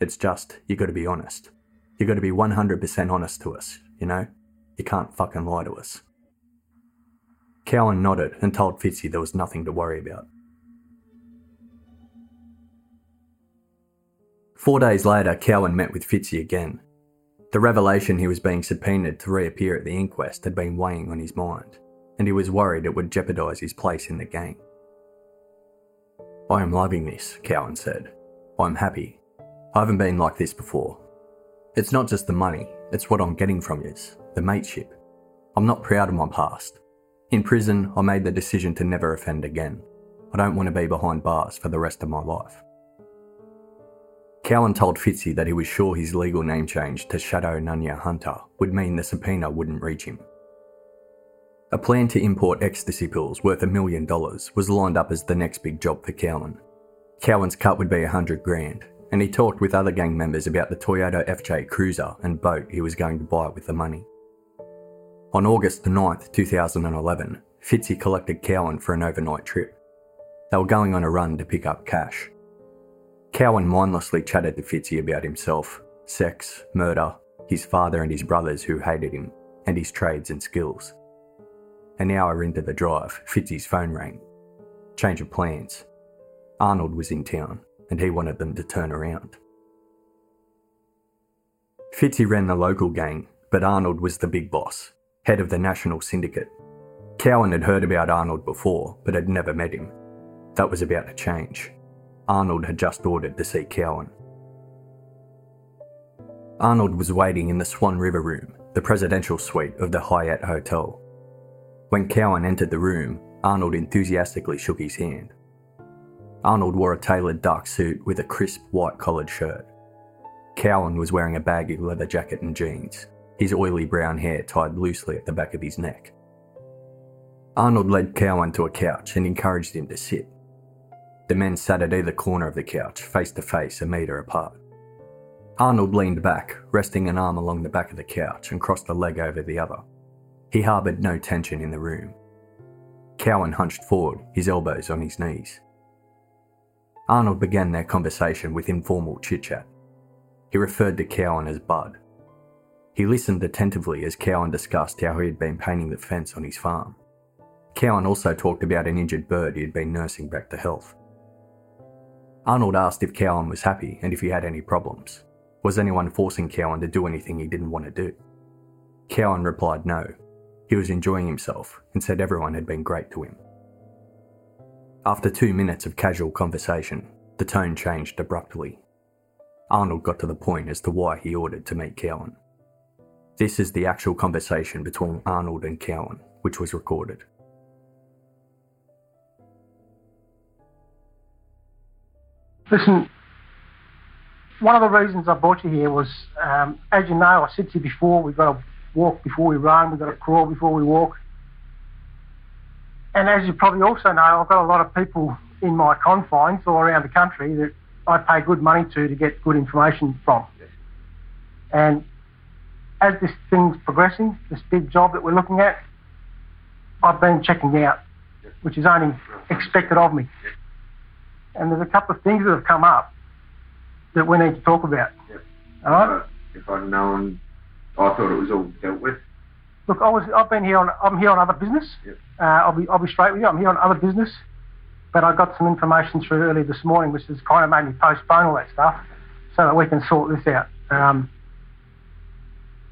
It's just, you gotta be honest. You gotta be 100% honest to us, you know? You can't fucking lie to us. Cowan nodded and told Fitzy there was nothing to worry about. Four days later, Cowan met with Fitzy again. The revelation he was being subpoenaed to reappear at the inquest had been weighing on his mind, and he was worried it would jeopardise his place in the gang. I am loving this, Cowan said. I'm happy. I haven't been like this before. It's not just the money, it's what I'm getting from yous, the mateship. I'm not proud of my past. In prison, I made the decision to never offend again. I don't want to be behind bars for the rest of my life. Cowan told Fitzy that he was sure his legal name change to Shadow Nunya Hunter would mean the subpoena wouldn't reach him. A plan to import ecstasy pills worth a million dollars was lined up as the next big job for Cowan. Cowan's cut would be a hundred grand, and he talked with other gang members about the Toyota FJ Cruiser and boat he was going to buy with the money. On August 9, 2011, Fitzy collected Cowan for an overnight trip. They were going on a run to pick up cash. Cowan mindlessly chatted to Fitzy about himself, sex, murder, his father and his brothers who hated him, and his trades and skills. An hour into the drive, Fitzy's phone rang. Change of plans. Arnold was in town, and he wanted them to turn around. Fitzy ran the local gang, but Arnold was the big boss, head of the national syndicate. Cowan had heard about Arnold before, but had never met him. That was about to change. Arnold had just ordered to see Cowan. Arnold was waiting in the Swan River room, the presidential suite of the Hyatt Hotel. When Cowan entered the room, Arnold enthusiastically shook his hand. Arnold wore a tailored dark suit with a crisp white collared shirt. Cowan was wearing a baggy leather jacket and jeans, his oily brown hair tied loosely at the back of his neck. Arnold led Cowan to a couch and encouraged him to sit. The men sat at either corner of the couch, face to face, a metre apart. Arnold leaned back, resting an arm along the back of the couch and crossed a leg over the other. He harboured no tension in the room. Cowan hunched forward, his elbows on his knees. Arnold began their conversation with informal chit chat. He referred to Cowan as Bud. He listened attentively as Cowan discussed how he had been painting the fence on his farm. Cowan also talked about an injured bird he had been nursing back to health. Arnold asked if Cowan was happy and if he had any problems. Was anyone forcing Cowan to do anything he didn't want to do? Cowan replied no, he was enjoying himself and said everyone had been great to him. After two minutes of casual conversation, the tone changed abruptly. Arnold got to the point as to why he ordered to meet Cowan. This is the actual conversation between Arnold and Cowan, which was recorded. Listen, one of the reasons I brought you here was, um, as you know, I said to you before, we've got a walk before we run, we've got to crawl before we walk. And as you probably also know, I've got a lot of people in my confines all around the country that I pay good money to to get good information from. And as this thing's progressing, this big job that we're looking at, I've been checking out, which is only expected of me. And there's a couple of things that have come up that we need to talk about. All right? If I'd known I thought it was all dealt with. Look, I was, I've been here on, I'm here on other business. Yep. Uh, I'll be, I'll be straight with you. I'm here on other business, but I got some information through earlier this morning, which has kind of made me postpone all that stuff, so that we can sort this out. Um,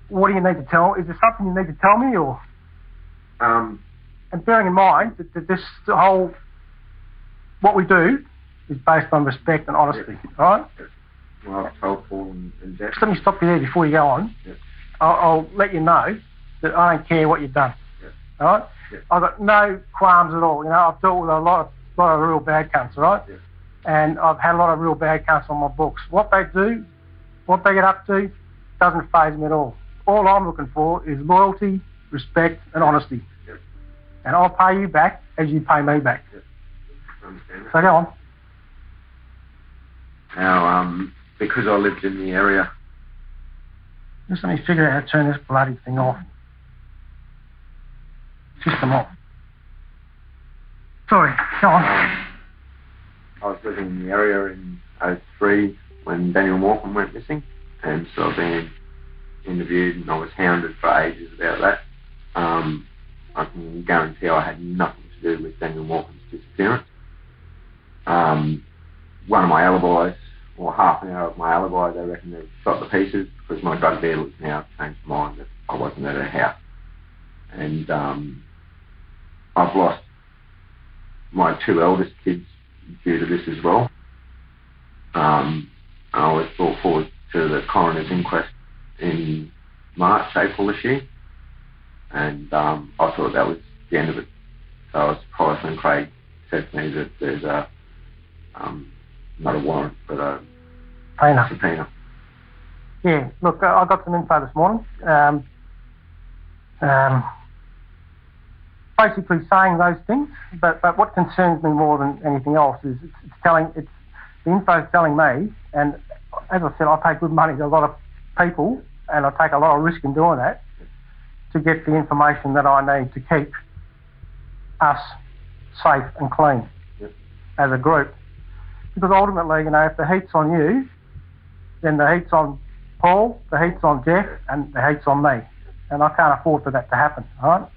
what do you need to tell? Is there something you need to tell me, or? Um, and bearing in mind that, that this whole, what we do, is based on respect and honesty. Yep. All right. well, I've told Paul and, and Jack. Just let me stop you there before you go on. Yep. I'll, I'll let you know that I don't care what you've done. Yep. all right? Yeah. I've got no qualms at all. You know, I've dealt with a lot of, lot of real bad cunts, all right? Yeah. And I've had a lot of real bad cunts on my books. What they do, what they get up to, doesn't phase me at all. All I'm looking for is loyalty, respect, and honesty. Yeah. And I'll pay you back as you pay me back. So go on. Now, um, because I lived in the area, Just let me figure out how to turn this bloody thing off. System off. Sorry, go on. I was living in the area in 03 when Daniel Morcombe went missing, and so I've been interviewed and I was hounded for ages about that. Um, I can guarantee I had nothing to do with Daniel Morcombe's disappearance. Um, one of my alibis, or half an hour of my alibi, they reckon they've shot the pieces because my drug dealer's now changed mind that I wasn't at her house. And um, I've lost my two eldest kids due to this as well. Um, I was brought forward to the coroner's inquest in March, April this year, and um, I thought that was the end of it. So I was surprised when Craig said to me that there's a um, not a warrant, but a Tina. subpoena. Yeah, look, I I got some info this morning. Um, um, basically saying those things, but, but what concerns me more than anything else is it's, it's telling, it's, the info's telling me, and as I said, I pay good money to a lot of people, and I take a lot of risk in doing that to get the information that I need to keep us safe and clean Yep. as a group. Because ultimately, you know, if the heat's on you, then the heat's on Paul, the heat's on Jeff, and the heat's on me. And I can't afford for that to happen, all right?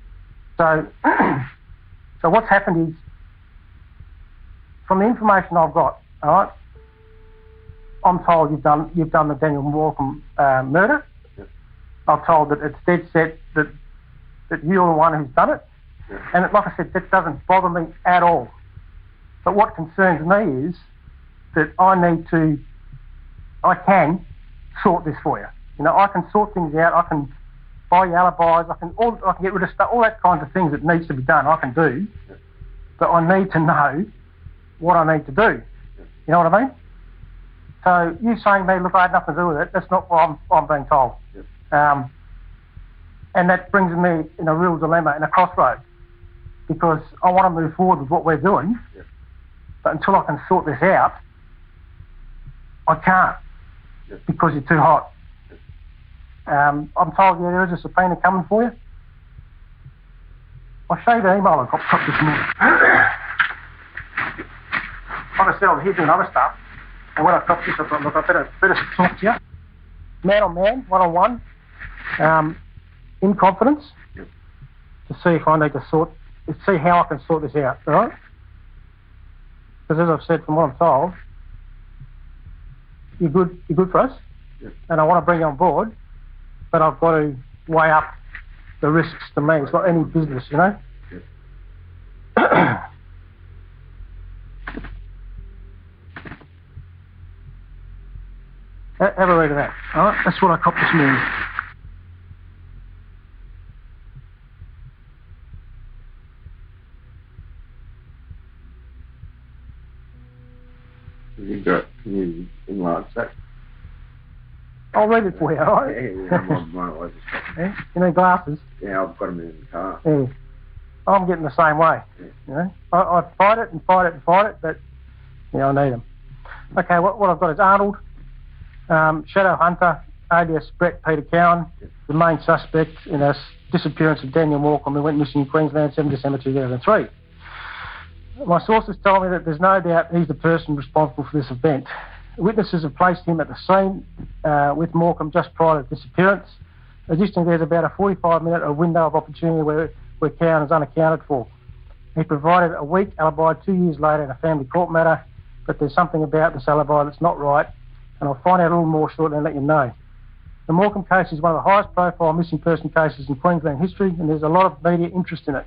So, so what's happened is, from the information I've got, all right, I'm told you've done you've done the Daniel Morcombe uh, murder. I'm told that it's dead set that that you're the one who's done it. And it, like I said, that doesn't bother me at all. But what concerns me is that I need to, I can sort this for you. You know, I can sort things out. I can buy you alibis. I can all, I can get rid of stuff, all that kinds of things that needs to be done. I can do, but I need to know what I need to do. You know what I mean? So you saying to me, look, I had nothing to do with it. That's not what I'm, I'm being told. Um, and that brings me in a real dilemma, in a crossroad, because I want to move forward with what we're doing, but until I can sort this out, I can't Yep. because you're too hot. Um, I'm told yeah, there is a subpoena coming for you. I'll show you the email I got got this morning. like I said, I here doing other stuff, and when I got this, I thought, look, I better, better talk to you. Man on man, one on one, um, in confidence, Yep. to see if I need to sort, to see how I can sort this out, all right? Because as I've said, from what I'm told, you're good, you're good for us, Yep. and I want to bring you on board, but I've got to weigh up the risks to me. It's not any business, you know. Ha- Have a read of that. All right, that's what I copped this morning. You got, can you enlarge? I'll read it for you, all Yeah, right? yeah, my, are shut. You need glasses? Yeah, I've got them in the car. Yeah. I'm getting the same way. Yeah. You know, I, I fight it and fight it and fight it, but know, I need them. Okay, what, what I've got is Arnold, um, Shadow Hunter, alias Brett Peter Cowan, the main suspect in the disappearance of Daniel Morcombe who went missing in Queensland 7 December 2003. My sources tell me that there's no doubt he's the person responsible for this event. Witnesses have placed him at the scene uh, with Morcombe just prior to disappearance. Additionally, there's about a 45 minute window of opportunity where, where Cowan is unaccounted for. He provided a weak alibi two years later in a family court matter, but there's something about this alibi that's not right, and I'll find out a little more shortly and let you know. The Morcombe case is one of the highest profile missing person cases in Queensland history, and there's a lot of media interest in it.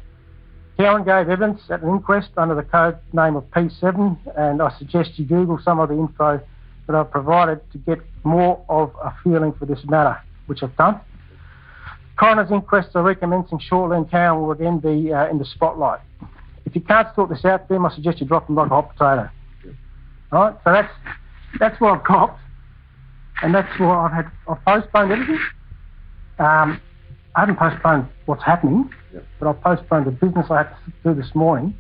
Cowan gave evidence at an inquest under the code name of P7, and I suggest you Google some of the info that I've provided to get more of a feeling for this matter, which I've done. Coroner's inquests are recommencing shortly and Karen will again be uh, in the spotlight. If you can't sort this out, then I suggest you drop them like a hot potato. All right, so that's that's what I've copped, and that's why I've had. I've postponed everything. Um, I haven't postponed what's happening, Yep. but I've postponed the business I had to do this morning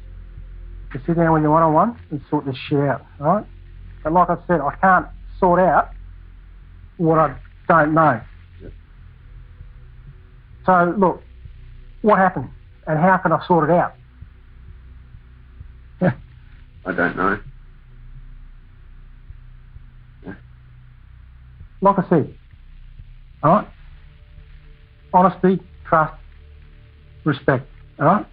to sit down with you one on one and sort this shit out. All right, but like I said, I can't sort out what I don't know. Yep. So look, what happened, and how can I sort it out? I don't know. like I said, all right? Honesty, trust, respect, all right?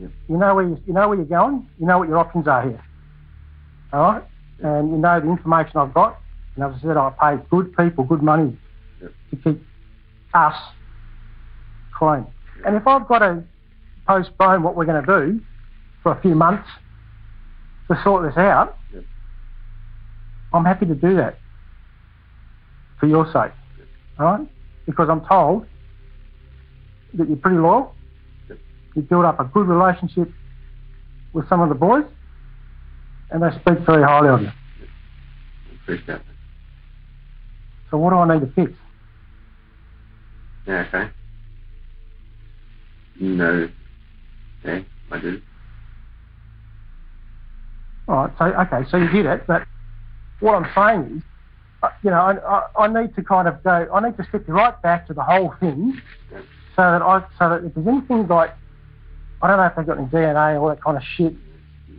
Yep. You know where you, you know where you're going. You know what your options are here, all right? And you know the information I've got. And as I said, I pay good people good money Yep. to keep us clean. And if I've got to postpone what we're going to do for a few months to sort this out. I'm happy to do that for your sake, right? Because I'm told that you're pretty loyal. You build up a good relationship with some of the boys, and they speak very highly of you. Appreciate. So what do I need to fix? Yeah, okay. No. Yeah, I do. All right. So okay. So you did it, but what I'm saying is, Uh, you know, I, I, I need to kind of go. I need to step you right back to the whole thing, so that I so that if there's anything like, I don't know if they've got any DNA or all that kind of shit.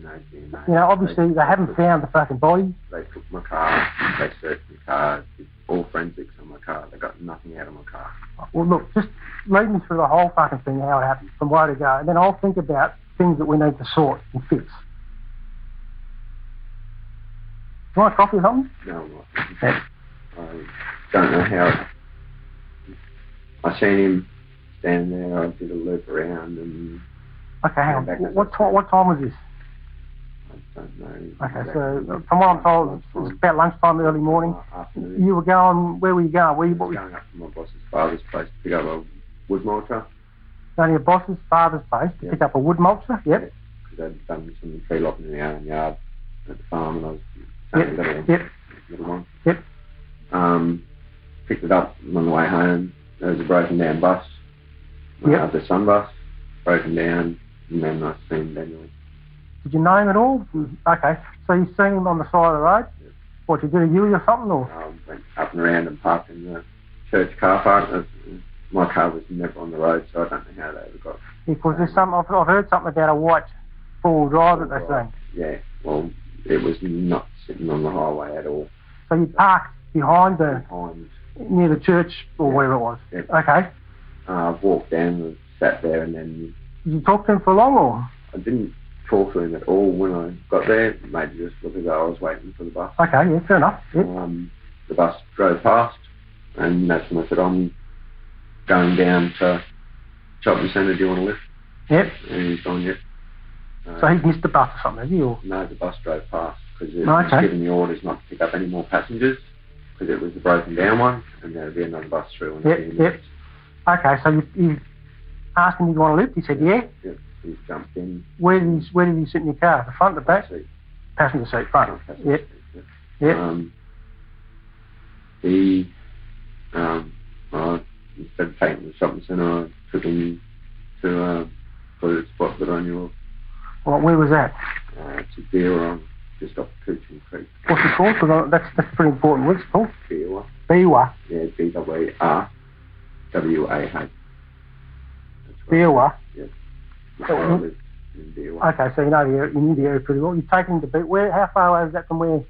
No DNA. You know, obviously they haven't found the fucking body. They took my car. They searched my car. All forensics on my car. They got nothing out of my car. Well, look, just lead me through the whole fucking thing, how it happened, from where to go, and then I'll think about things that we need to sort and fix. Do you want coffee or something? No, I don't know how. I seen him standing there. I did a loop around and Okay, hang on. What, time? What time was this? I don't know. Okay, exactly. so from what I'm told, it was about lunchtime, early uh, morning. Afternoon. You were going, where were you going? Were you, what I was going up to my boss's father's place to pick up a wood mulcher going to your boss's father's place to Yeah. pick up a wood mulcher? Yep. because they'd done some tree lopping in the yard at the farm, and I was Yep. Yep. one. Yep. Um, picked it up on the way home. There was a broken down bus. Yep. Uh, the Sunbus broken down, and then I seen Daniel. Did you know him at all? Okay. So you seen him on the side of the road? Yep. What, you did a U or something? Or? Um, went up and around and parked in the church car park. Uh, My car was never on the road, so I don't know how they ever got. Because there's some, I've, I've heard something about a white four-wheel drive that they're saying. Yeah, well, it was not sitting on the highway at all. So you parked behind the, Behind, near the church or Yeah. wherever it was. Yeah. Okay. uh, walked down and sat there, and then Did you talk to him for long or? I didn't talk to him at all when I got there. Maybe just look as though I was waiting for the bus. Okay, yeah, fair enough. Yep. Um, the bus drove past, and that's when I said, I'm going down to shopping centre. Do you want to lift? Yep. And he's gone, yep. Uh, So he's missed the bus or something, has he? Or? no, the bus drove past because it Oh, was okay. given the orders not to pick up any more passengers because it was the broken down one, and there'd be another bus through. in a Yep, yep. minutes. Okay, so you, you asked him, do you want to lift? He said, yeah. Yep, He's jumped in. Where did he, where did he sit in your car? The front, the back? seat, Passenger seat, front. passenger Yep, seat, yep. yep. Um, he, um, I, instead of taking him to the shopping centre, I took him to uh, a spot that I knew of. Well, where was that? Uh, it's a beer on just off Coochin Creek, What's it called? 'Cause I- that's, that's pretty important. What's it called? Beerwah. Beerwah. Yeah, B W R W A H. That's right. Beerwah. That's where I live in Beerwah. Okay, so you know the area, you knew the area pretty well. You've taken him to Beat. Where? How far away is that from where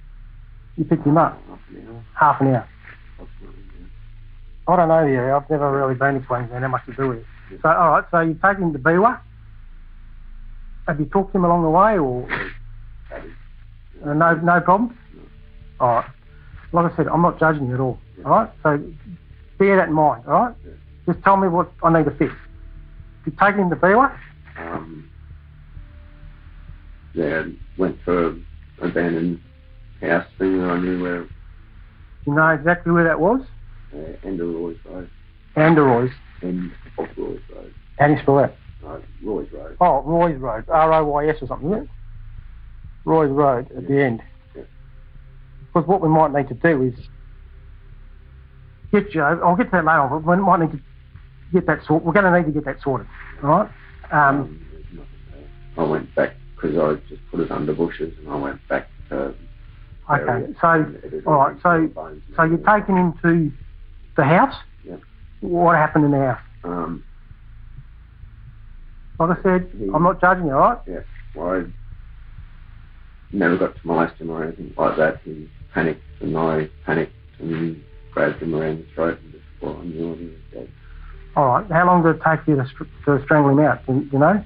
you picked him up? Half an hour, Half an hour. Yeah. I don't know the area. I've never really been to Queensland. How much to do with it? So, all right. So you've taken him to Beerwah. Have you talked to him along the way, or uh, no, no problem? All right. Like I said, I'm not judging you at all. All right. So bear that in mind. All right. Just tell me what I need to fix. you take him to Beerwah. um, yeah, went for an abandoned house thing that I knew where You know exactly where that was. uh, end of Roy's Road. Anderoy's. in off Roy's Road. How do you spell that? Roy's Road. Oh, Roy's Road. R-O-Y-S or something, isn't it? Roy's Road at the end. Yeah. Because what we might need to do is get you, I'll get to that later but we might need to get that sort, we're going to need to get that sorted, all right? Um, Um, there's nothing there. I went back because I just put it under bushes and I went back to. okay, so, And it is all right, so, so you're everything. taking him to the house? Yeah. What happened in the house? Um, Like I said, I'm not judging you, right? yeah, well, I never got to molest him or anything like that. He panicked and I panicked and grabbed him around the throat and just before I knew it, he was dead. All right, how long did it take you to, str- to strangle him out? Do you, know?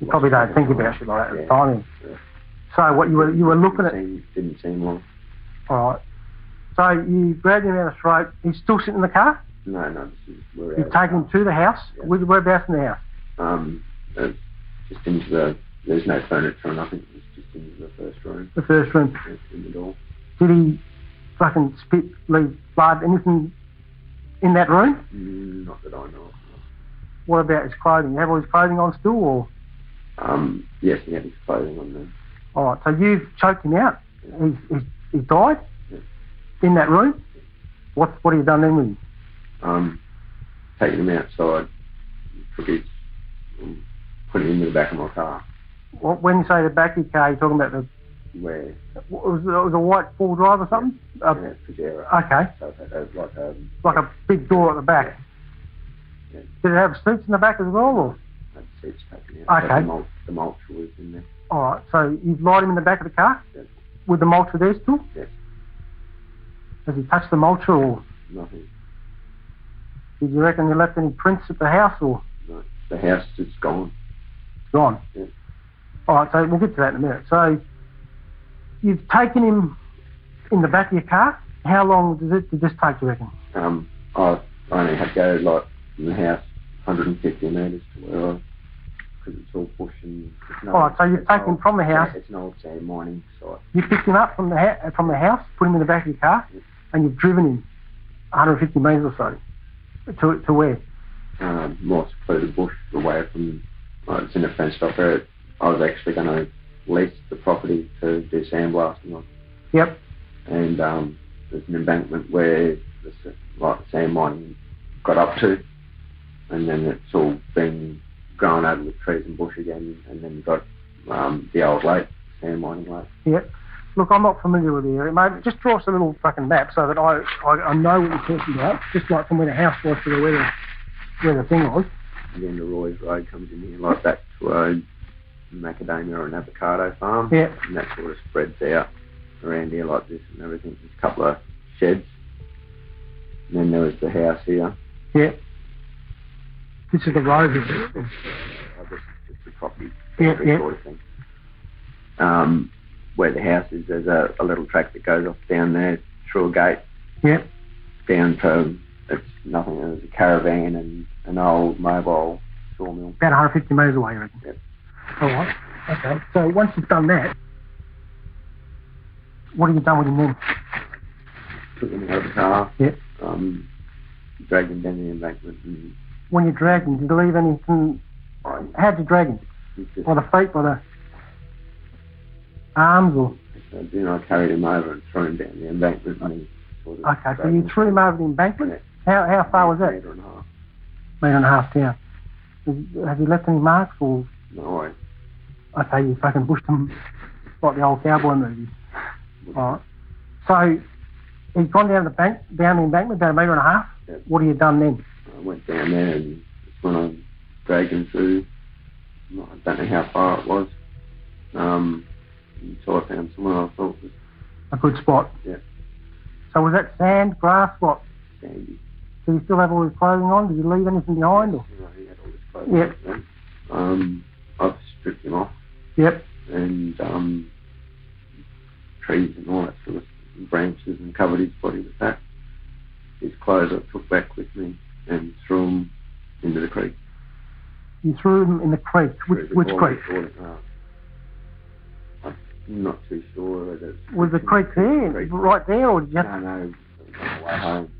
You probably don't think about shit like that at the Yeah. So what you were you were looking at? Didn't seem, didn't seem long. All right. So you grabbed him out of the throat. He's still sitting in the car. No, no, this is we're You've taken him to the house. Yeah. Where, whereabouts in the house? Um, uh, just into the. There's no furniture or nothing. It's just into the first room, The first room. uh, in the door. Did he fucking spit, leave blood, anything in that room? Mm, Not that I know of. What about his clothing? You have all his clothing on still, or? Um, yes, he had his clothing on there. All right. So you've choked him out. He's he's, he's died Yeah. in that room. What what have you done then with him? Um, taking him outside, took his, um, put him into the back of my car. What, when you say the back of your car, you're talking about the Where what was it, was a white four drive or something? Uh, yeah, okay. So it had like a like a big door at the back. Yeah. Did it have seats in the back as well? Or? had seats taken out. Okay. The, mul- the mulch was in there. All right, so you've lied him in the back of the car Yes. with the mulcher there still? Yes. Has he touched the mulcher or Nothing. Did you reckon you left any prints at the house or No. The house is gone. it's gone? Yeah. All right, so we'll get to that in a minute. So you've taken him in the back of your car. How long does it did this take, you reckon? Um, I I only had to go like from the house 150 metres to where I, because it's all bush and. It's no, All right, so you've taken old- from the house. It's an old sand mining site. You picked him up from the ha- from the house, put him in the back of your car, and you've driven him 150 metres or so to to where? Um, more secluded bush away from. Uh, it's in a fenced off area. I was actually going to lease the property to do sandblasting on, Yep. and um, there's an embankment where the like the sand mining got up to, and then it's all been grown over with trees and bush again, and then you've got um, the old lake, sand mining lake. Yep. Look, I'm not familiar with the area, mate. Just draw us a little fucking map so that I, I, I know what you're talking about. Just like from where the house was to where the, where the thing was. Then the Roy's Road comes in here like that to a macadamia or an avocado farm. Yeah. And that sort of spreads out around here like this and everything. There's a couple of sheds. And then there was the house here. Yeah. This is the road, is it? I guess it's just a property Yeah, yeah. sort of thing. Um, where the house is, there's a, a little track that goes off down there through a gate Yeah. down to it's nothing. There's a caravan and an old mobile sawmill. About 150 metres away, you reckon? Yep. All right. Okay. So once you've done that, what have you done with him then? Took him out of the car. Yep. Um, dragged him down the embankment and When you dragged him, did you leave anything? I How'd you drag him? By the feet, by the arms, or? Then I carried him over and threw him down the embankment and sort of Okay, so you threw him over the embankment? How, how far was that? Metre and a half. Metre and a half down. Have- you left any marks, or? No, I Okay, you fucking bushed him like the old cowboy movies. Alright. So he's gone down the bank down the embankment, about a metre and a half. What have you done then? I went down there and that's when I dragged him through. I don't know how far it was. Um, until I found somewhere I thought was A good spot. Yeah. So was that sand, grass, what? sandy. Did he still have all his clothing on? Did you leave anything behind? Or? Know, he had all his clothes Yep. on. Um, I've stripped him off Yep. and um, trees and all that sort of branches and covered his body with that. His clothes I took back with me and threw them into the creek. You threw him in the creek. Which, which creek? Not too sure whether it's Was the creek there, Creek. right there, or have No, no, on the way home.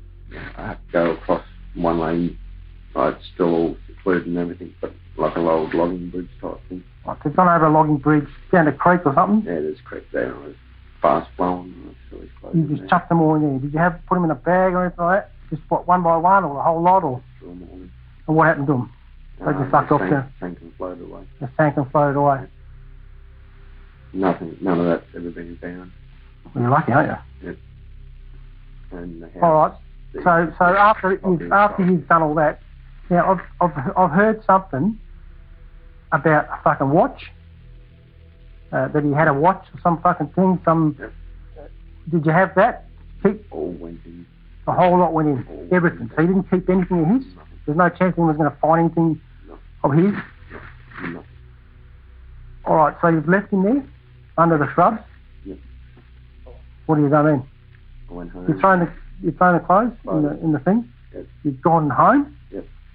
I had to go across one lane. It's still all secluded and everything, but like a old logging bridge type thing. Like they've gone over a logging bridge down the creek or something. Yeah, there's a creek there, and it was fast flowing. and always closed You just there. chucked them all in there. Did you have put them in a bag or anything like that? Just what one by one or the whole lot or Through them all in. and what happened to them? They just Um, sucked off sank, there. sank and floated away. They sank and floated away. Nothing, none of that's ever been found. Well, you're lucky, aren't you? And the house, All right. So, so after you've, after you've done all that, now I've, I've, I've heard something about a fucking watch. Uh, that he had a watch or some fucking thing. Some. Yep. Did you have that? Keep all went in. the whole lot went in. Everything. So he didn't keep anything of his. Nothing, There's no chance he was going to find anything No. of his. nothing. All right. So you've left him there under the shrubs. Yep. What have you done then? I went home. You're thrown the you've thrown the clothes in the in the thing. Yep. You've gone home.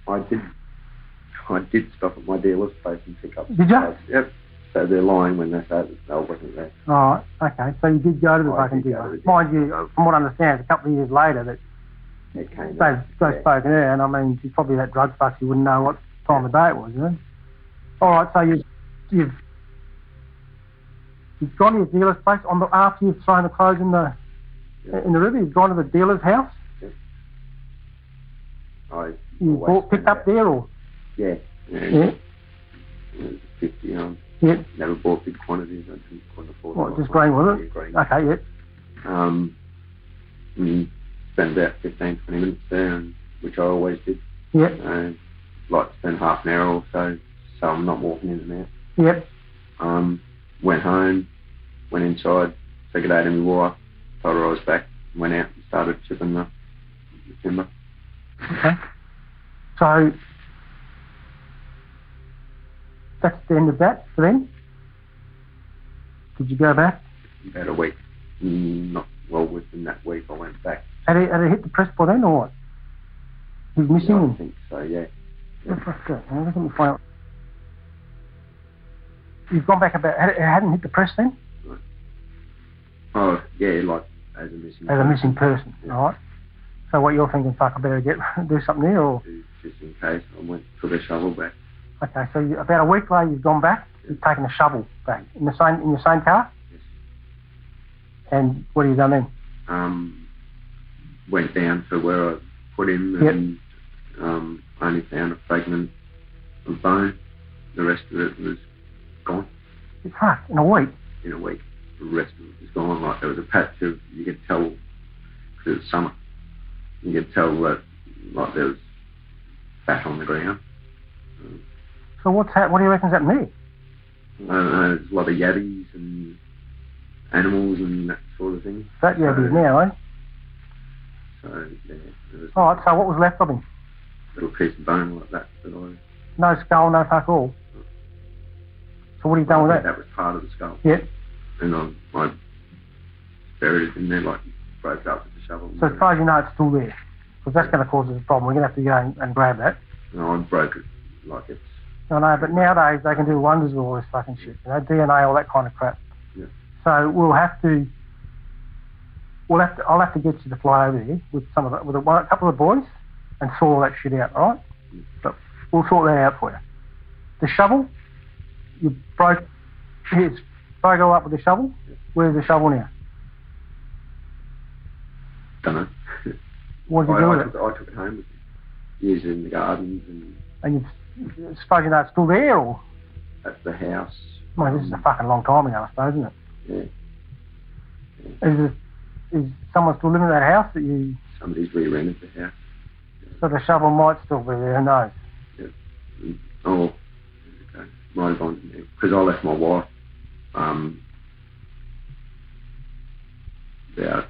I did. I did stop at my dealer's place and pick up. Did supplies. Yep. So they're lying when they say that I wasn't there. All right. Okay. So you did go to the I fucking dealer. to. Mind you, from what I understand, it's a couple of years later that It came. they've, they've Yeah. spoken there, and I mean, she's probably that drug fuck. You wouldn't know what time of day it was, you know. All right. So you you've you've gone to your dealer's place on the after you've thrown the clothes in the Yeah. in the river. You've gone to the dealer's house. I You bought picked up there, or Yeah. Yeah. yeah, fifty. Um, yeah. never bought big quantities. I didn't couldn't afford. What, just green, was it? Green. Okay. Yeah. Um, and spent about 15, 20 minutes there, and, which I always did. Yeah. And like to spend half an hour or so, so I'm not walking in and out. Yep. Um, went home, went inside, said good day to my wife, told her I was back, went out and started chipping the, the timber. Okay. So that's the end of that for them. Did you go back? About a week, mm, not well within that week, I went back. Had he, had he hit the press by then or what? He's missing Yeah, I think so, yeah. The fuck's that? Now, Let me find out. You've gone back about. It hadn't hit the press then Oh, yeah, like as a missing. as a missing person. Yeah. All right. So what you're thinking? Fuck, I better get do something here. Or Just in case, I went took a shovel back. okay. So you, about a week later, you've gone back. You've taken a shovel back in the same in your same car. Yes. And what have you done then? um, went down to where I put him Yep. and um, only found a fragment of bone. The rest of it was gone Fuck, in a week. in a week. The rest of it was gone. Like there was a patch of, you could tell, because it was summer, you could tell that like there was fat on the ground. So what's that? What do you reckon's happened there? I don't know, there's a lot of yabbies and animals and that sort of thing. That yabbies is So- now, eh? So yeah, All right. So what was left of him? little piece of bone like that that I No skull, no fuck all. So what have you done with that? that was part of the skull. Yeah. And I, I buried it in there, like broke up with the shovel. So as far as you know, it's still there. Because that's going to cause us a problem. We're going to have to go and, and grab that. and I broke it like it's I know, but nowadays they can do wonders with all this fucking shit. You know, DNA, all that kind of crap. Yeah. So we'll have to. We'll have to. I'll have to get you to fly over there with some of the, with a, one, a couple of boys and sort all that shit out. All right. Yeah. But we'll sort that out for you. The shovel. You broke. his all up with the shovel. Where's the shovel now? done it. What did you I, do I, with it? took, I took it home with me. Used it in the gardens and And you suppose you know it's still there, or at the house. well, this is a fucking long time ago, I suppose, isn't it? Yeah. Is it, is someone still living in that house that you? Somebody's re-rented the house. So the shovel might still be there. Who knows? Mm. Oh, okay. Might have gone to me because I left my wife. Um, about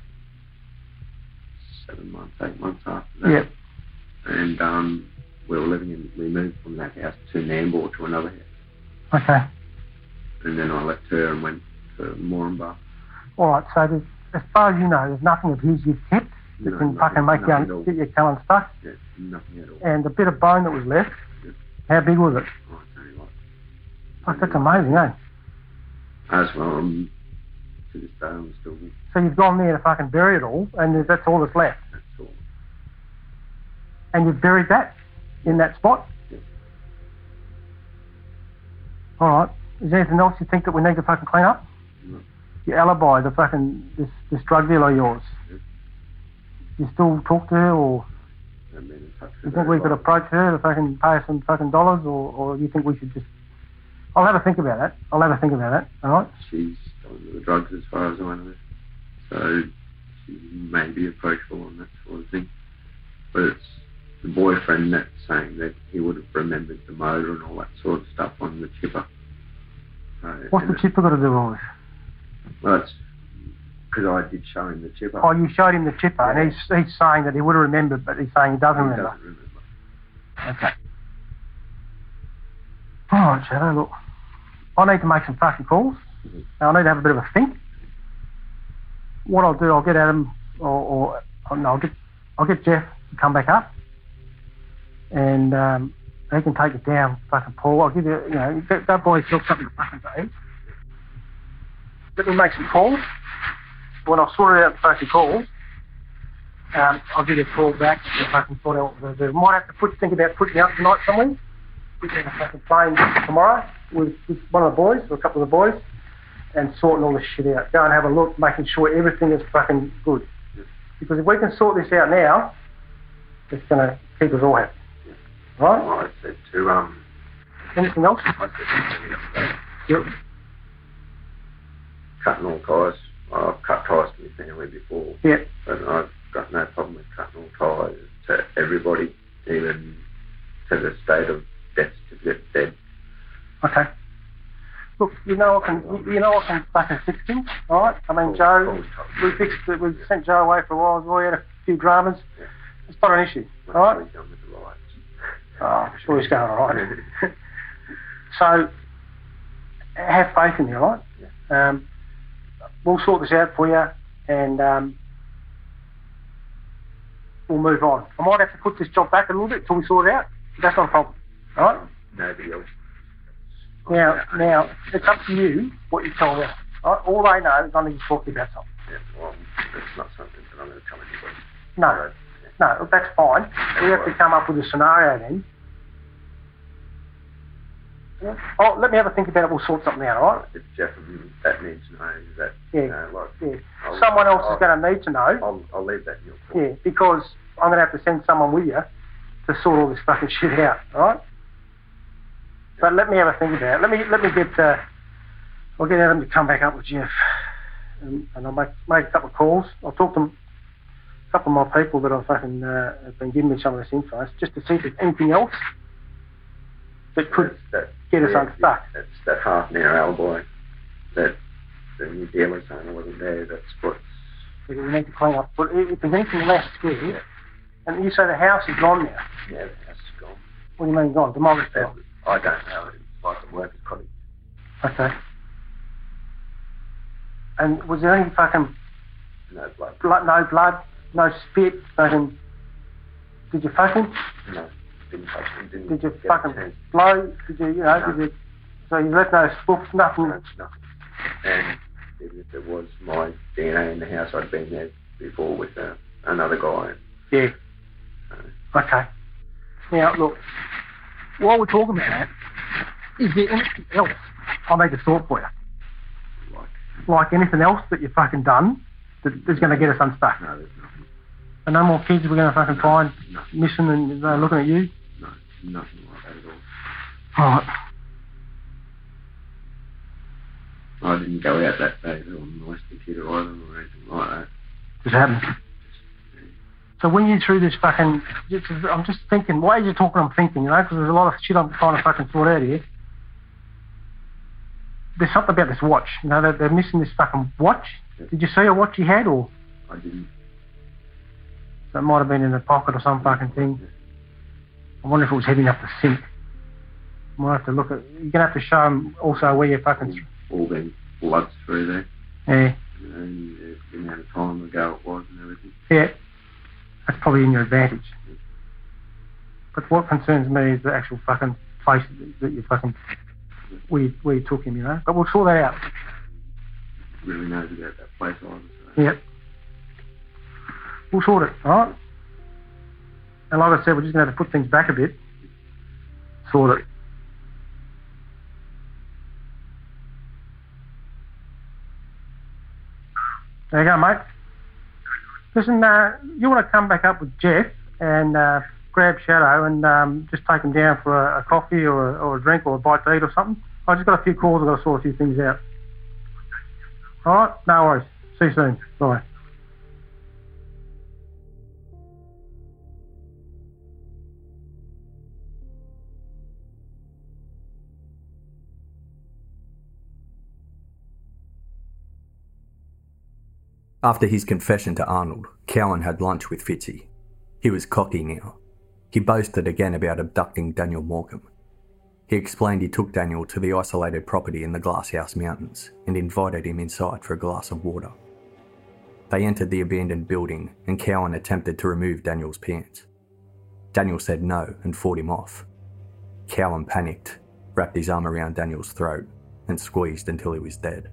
seven months, eight months after that. Yep. and um, we were living in, we moved from that house to Nambour to another house. Okay. And then I left her and went to Moranbah. All right. So there's, as far as you know, there's nothing of his you've kept that No, can fucking make you get your Cullen stuck. Yeah, nothing at all. And the bit of bone that was left, Yep. how big was it? Like, Fuck, that's amazing, eh? As well, um, to this day, I'm still, So you've gone there to fucking bury it all, and that's all that's left. that's all. And you've buried that in that spot? Yep. All right. Is there anything else you think that we need to fucking clean up? No. Your alibi, the fucking, this, this drug dealer of yours. Yep. You still talk to her or in touch you think we could approach her to fucking pay her some fucking dollars or, or you think we should just... I'll have a think about that. I'll have a think about that, all right? She's on the drugs as far as I know. So she may be approachable on that sort of thing. But it's the boyfriend that's saying that he would have remembered the motor and all that sort of stuff on the chipper. So, What's the chipper got to do with all this? Well, it's because I did show him the chipper. Oh, you showed him the chipper, and he's, he's saying that he would have remembered, but he's saying he doesn't He remember. doesn't remember. Okay. All right, Shadow, look. I need to make some fucking calls. I need to have a bit of a think. What I'll do, I'll get Adam, or, or or no, I'll get, I'll get Jeff to come back up, and um, he can take it down, fucking Paul. I'll give you, you know, that go buy yourself something to fucking eat. Let me make some calls. When I've sorted out the fucking calls, um, I'll give you a call back I can sort out what to do. Might have to put, think about putting up tonight somewhere. Put in a fucking plane tomorrow with, with one of the boys or a couple of the boys and sorting all this shit out. Go and have a look, making sure everything is fucking good. Because if we can sort this out now, it's going to keep us all happy. Right? I said to um, Anything else? I said to Yep. cutting all ties. I've cut ties to my family before, Yeah. but I've got no problem with cutting all ties to everybody, even to the state of death certificate dead. Okay. Look, you know I can, you- you know I can fucking fix things, all right? I mean, Joe, we fixed it. We sent Joe away for a while. We had a few dramas. It's not an issue, all right? He's done with the riots. Oh, I'm sure he's going all right. so, have faith in me, all right? Um, we'll sort this out for you, and um, we'll move on. I might have to put this job back a little bit till we sort it out. But that's not a problem, all right? Nobody else. Now, now, it's up to you what you tell them. All they know is I need to talk to you about something. Yeah, well, that's not something that I'm going to tell anybody. No, no, that's fine. We have to come up with a scenario then. Yeah. Oh, let me have a think about it. We'll sort something out, all right? If Jeff that needs to know that, Yeah. you know, like, Yeah. I'll- Someone else I'll, is going to need to know. I'll, I'll leave that in your court. Yeah, because I'm going to have to send someone with you to sort all this fucking shit out, all right? But let me have a think about it. Let me let me get uh, I'll get Adam to come back up with Jeff, and, and I'll make make a couple of calls. I'll talk to a couple of my people that I've fucking uh, have been giving me some of this info, just to see if there's anything else that could that, get us yeah, unstuck. That's that half an hour alibi that the new saying I wasn't there. That's what's we need to clean up. But if there's anything left here, and you say the house is gone now. yeah, the house is gone. What do you mean gone? Demolished That, now? I don't know. It's like a worker's cottage. Okay. And was there any fucking No blood. blood, no blood, no spit, fucking, did you fuck him? No, didn't him. Didn't Did you fucking blow? Did you, you know, No. did you, so you left no spoofs, nothing? No, nothing. And even if there was my DNA in the house, I'd been there before with uh, another guy. Yeah. So, Okay. Now, look, while we're talking about that, is there anything else I need to sort for you? like, Like anything else that you've fucking done that is going to get us unstuck? no, there's nothing. And no more kids we're going to fucking find Nothing. missing and they're looking at you? No, nothing like that at all. Alright. I didn't go out that day on computer either or anything like that. Just happened. So when you through this fucking, I'm just thinking, why are you talking? I'm thinking, you know, because there's a lot of shit I'm trying to fucking sort out here. There's something about this watch, you know, they're, they're missing this fucking watch. Did you see a watch he had, or I didn't. that might have been in a pocket or some fucking thing? I wonder if it was heading up the sink. Might have to look at. You're gonna have to show him also where you fucking. All them bloods through there. Yeah, You know, and the, the amount of time ago it was and everything. yeah. That's probably in your advantage. But what concerns me is the actual fucking place that you fucking where where you took him, you know. But we'll sort that out. Really knows about that place. So. Yep. We'll sort it, alright? And like I said, we're just going to have to put things back a bit. Sort it. There you go, mate. Listen, uh, you want to come back up with Jeff and uh, grab Shadow and um, just take him down for a, a coffee or a, or a drink or a bite to eat or something? I just got a few calls. I've got to sort a few things out. All right, no worries. See you soon. Bye. After his confession to Arnold, Cowan had lunch with Fitzy. He was cocky now. He boasted again about abducting Daniel Morcombe. He explained he took Daniel to the isolated property in the Glasshouse Mountains and invited him inside for a glass of water. They entered the abandoned building and Cowan attempted to remove Daniel's pants. Daniel said no and fought him off. Cowan panicked, wrapped his arm around Daniel's throat, and squeezed until he was dead.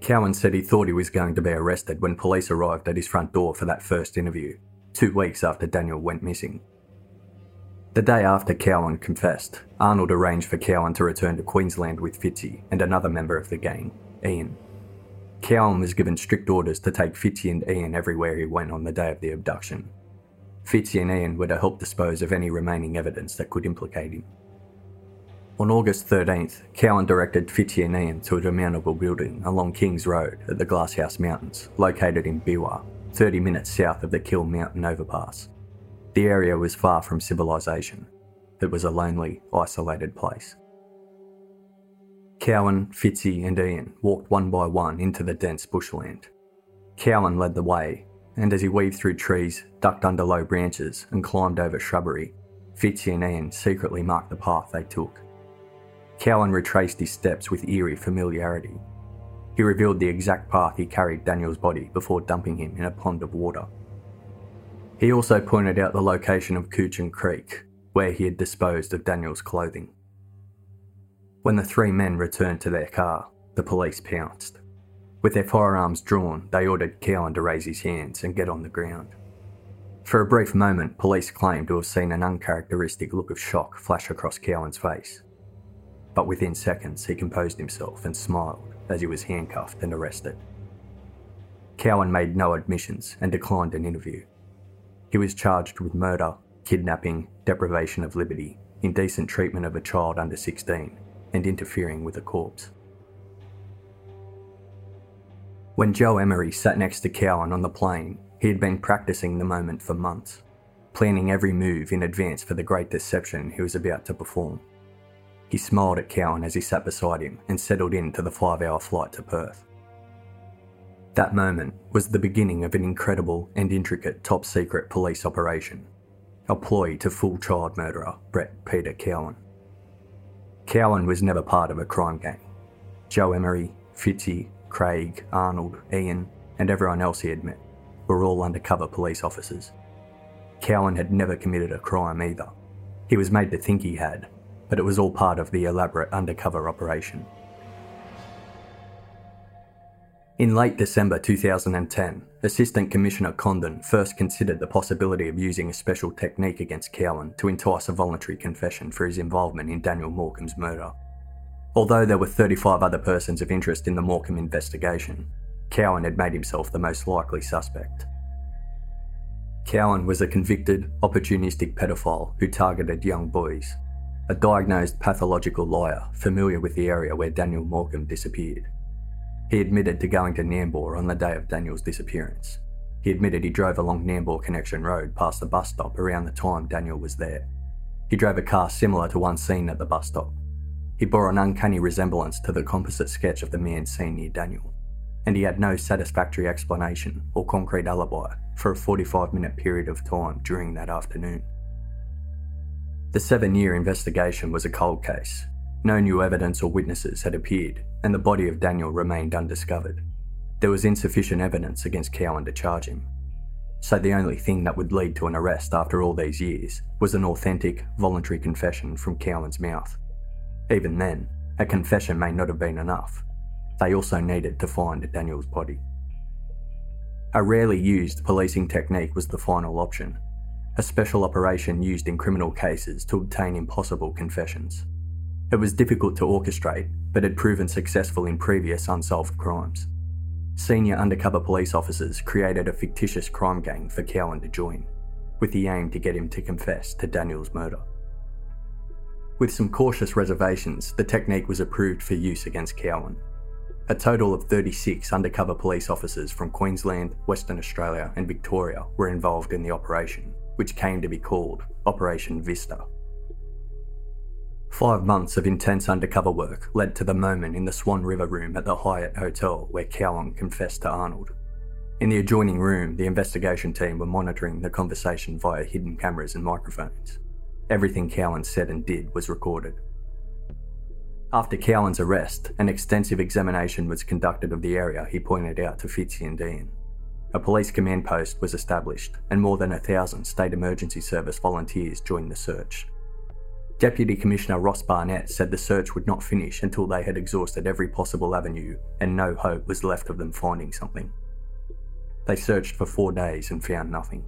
Cowan said he thought he was going to be arrested when police arrived at his front door for that first interview, two weeks after Daniel went missing. The day after Cowan confessed, Arnold arranged for Cowan to return to Queensland with Fitzy and another member of the gang, Ian. Cowan was given strict orders to take Fitzy and Ian everywhere he went on the day of the abduction. Fitzy and Ian were to help dispose of any remaining evidence that could implicate him. On August 13th, Cowan directed Fitzy and Ian to a demountable building along Kings Road at the Glasshouse Mountains, located in Beerwah, 30 minutes south of the Kiel Mountain overpass. The area was far from civilization. It was a lonely, isolated place. Cowan, Fitzy, and Ian walked one by one into the dense bushland. Cowan led the way, and as he weaved through trees, ducked under low branches, and climbed over shrubbery, Fitzy and Ian secretly marked the path they took. Cowan retraced his steps with eerie familiarity. He revealed the exact path he carried Daniel's body before dumping him in a pond of water. He also pointed out the location of Coochin Creek, where he had disposed of Daniel's clothing. When the three men returned to their car, the police pounced. With their firearms drawn, they ordered Cowan to raise his hands and get on the ground. For a brief moment, police claimed to have seen an uncharacteristic look of shock flash across Cowan's face but within seconds he composed himself and smiled as he was handcuffed and arrested. Cowan made no admissions and declined an interview. He was charged with murder, kidnapping, deprivation of liberty, indecent treatment of a child under 16, and interfering with a corpse. When Joe Emery sat next to Cowan on the plane, he had been practicing the moment for months, planning every move in advance for the great deception he was about to perform. He smiled at Cowan as he sat beside him and settled into the five hour flight to Perth. That moment was the beginning of an incredible and intricate top secret police operation, a ploy to fool child murderer Brett Peter Cowan. Cowan was never part of a crime gang. Joe Emery, Fitzy, Craig, Arnold, Ian, and everyone else he had met were all undercover police officers. Cowan had never committed a crime either. He was made to think he had, but it was all part of the elaborate undercover operation. In late December 2010, Assistant Commissioner Condon first considered the possibility of using a special technique against Cowan to entice a voluntary confession for his involvement in Daniel Morcombe's murder. Although there were 35 other persons of interest in the Morcombe investigation, Cowan had made himself the most likely suspect. Cowan was a convicted, opportunistic pedophile who targeted young boys a diagnosed pathological liar familiar with the area where Daniel Morcombe disappeared. He admitted to going to Nambour on the day of Daniel's disappearance. He admitted he drove along Nambour Connection Road past the bus stop around the time Daniel was there. He drove a car similar to one seen at the bus stop. He bore an uncanny resemblance to the composite sketch of the man seen near Daniel, and he had no satisfactory explanation or concrete alibi for a 45 minute period of time during that afternoon. The seven year investigation was a cold case. No new evidence or witnesses had appeared, and the body of Daniel remained undiscovered. There was insufficient evidence against Cowan to charge him. So the only thing that would lead to an arrest after all these years was an authentic, voluntary confession from Cowan's mouth. Even then, a confession may not have been enough. They also needed to find Daniel's body. A rarely used policing technique was the final option, a special operation used in criminal cases to obtain impossible confessions. It was difficult to orchestrate, but had proven successful in previous unsolved crimes. Senior undercover police officers created a fictitious crime gang for Cowan to join, with the aim to get him to confess to Daniel's murder. With some cautious reservations, the technique was approved for use against Cowan. A total of 36 undercover police officers from Queensland, Western Australia, and Victoria were involved in the operation, which came to be called Operation Vista. Five months of intense undercover work led to the moment in the Swan River room at the Hyatt Hotel where Cowan confessed to Arnold. In the adjoining room, the investigation team were monitoring the conversation via hidden cameras and microphones. Everything Cowan said and did was recorded. After Cowan's arrest, an extensive examination was conducted of the area he pointed out to Fitzy and Dean. A police command post was established, and more than a thousand State Emergency Service volunteers joined the search. Deputy Commissioner Ross Barnett said the search would not finish until they had exhausted every possible avenue and no hope was left of them finding something. They searched for four days and found nothing.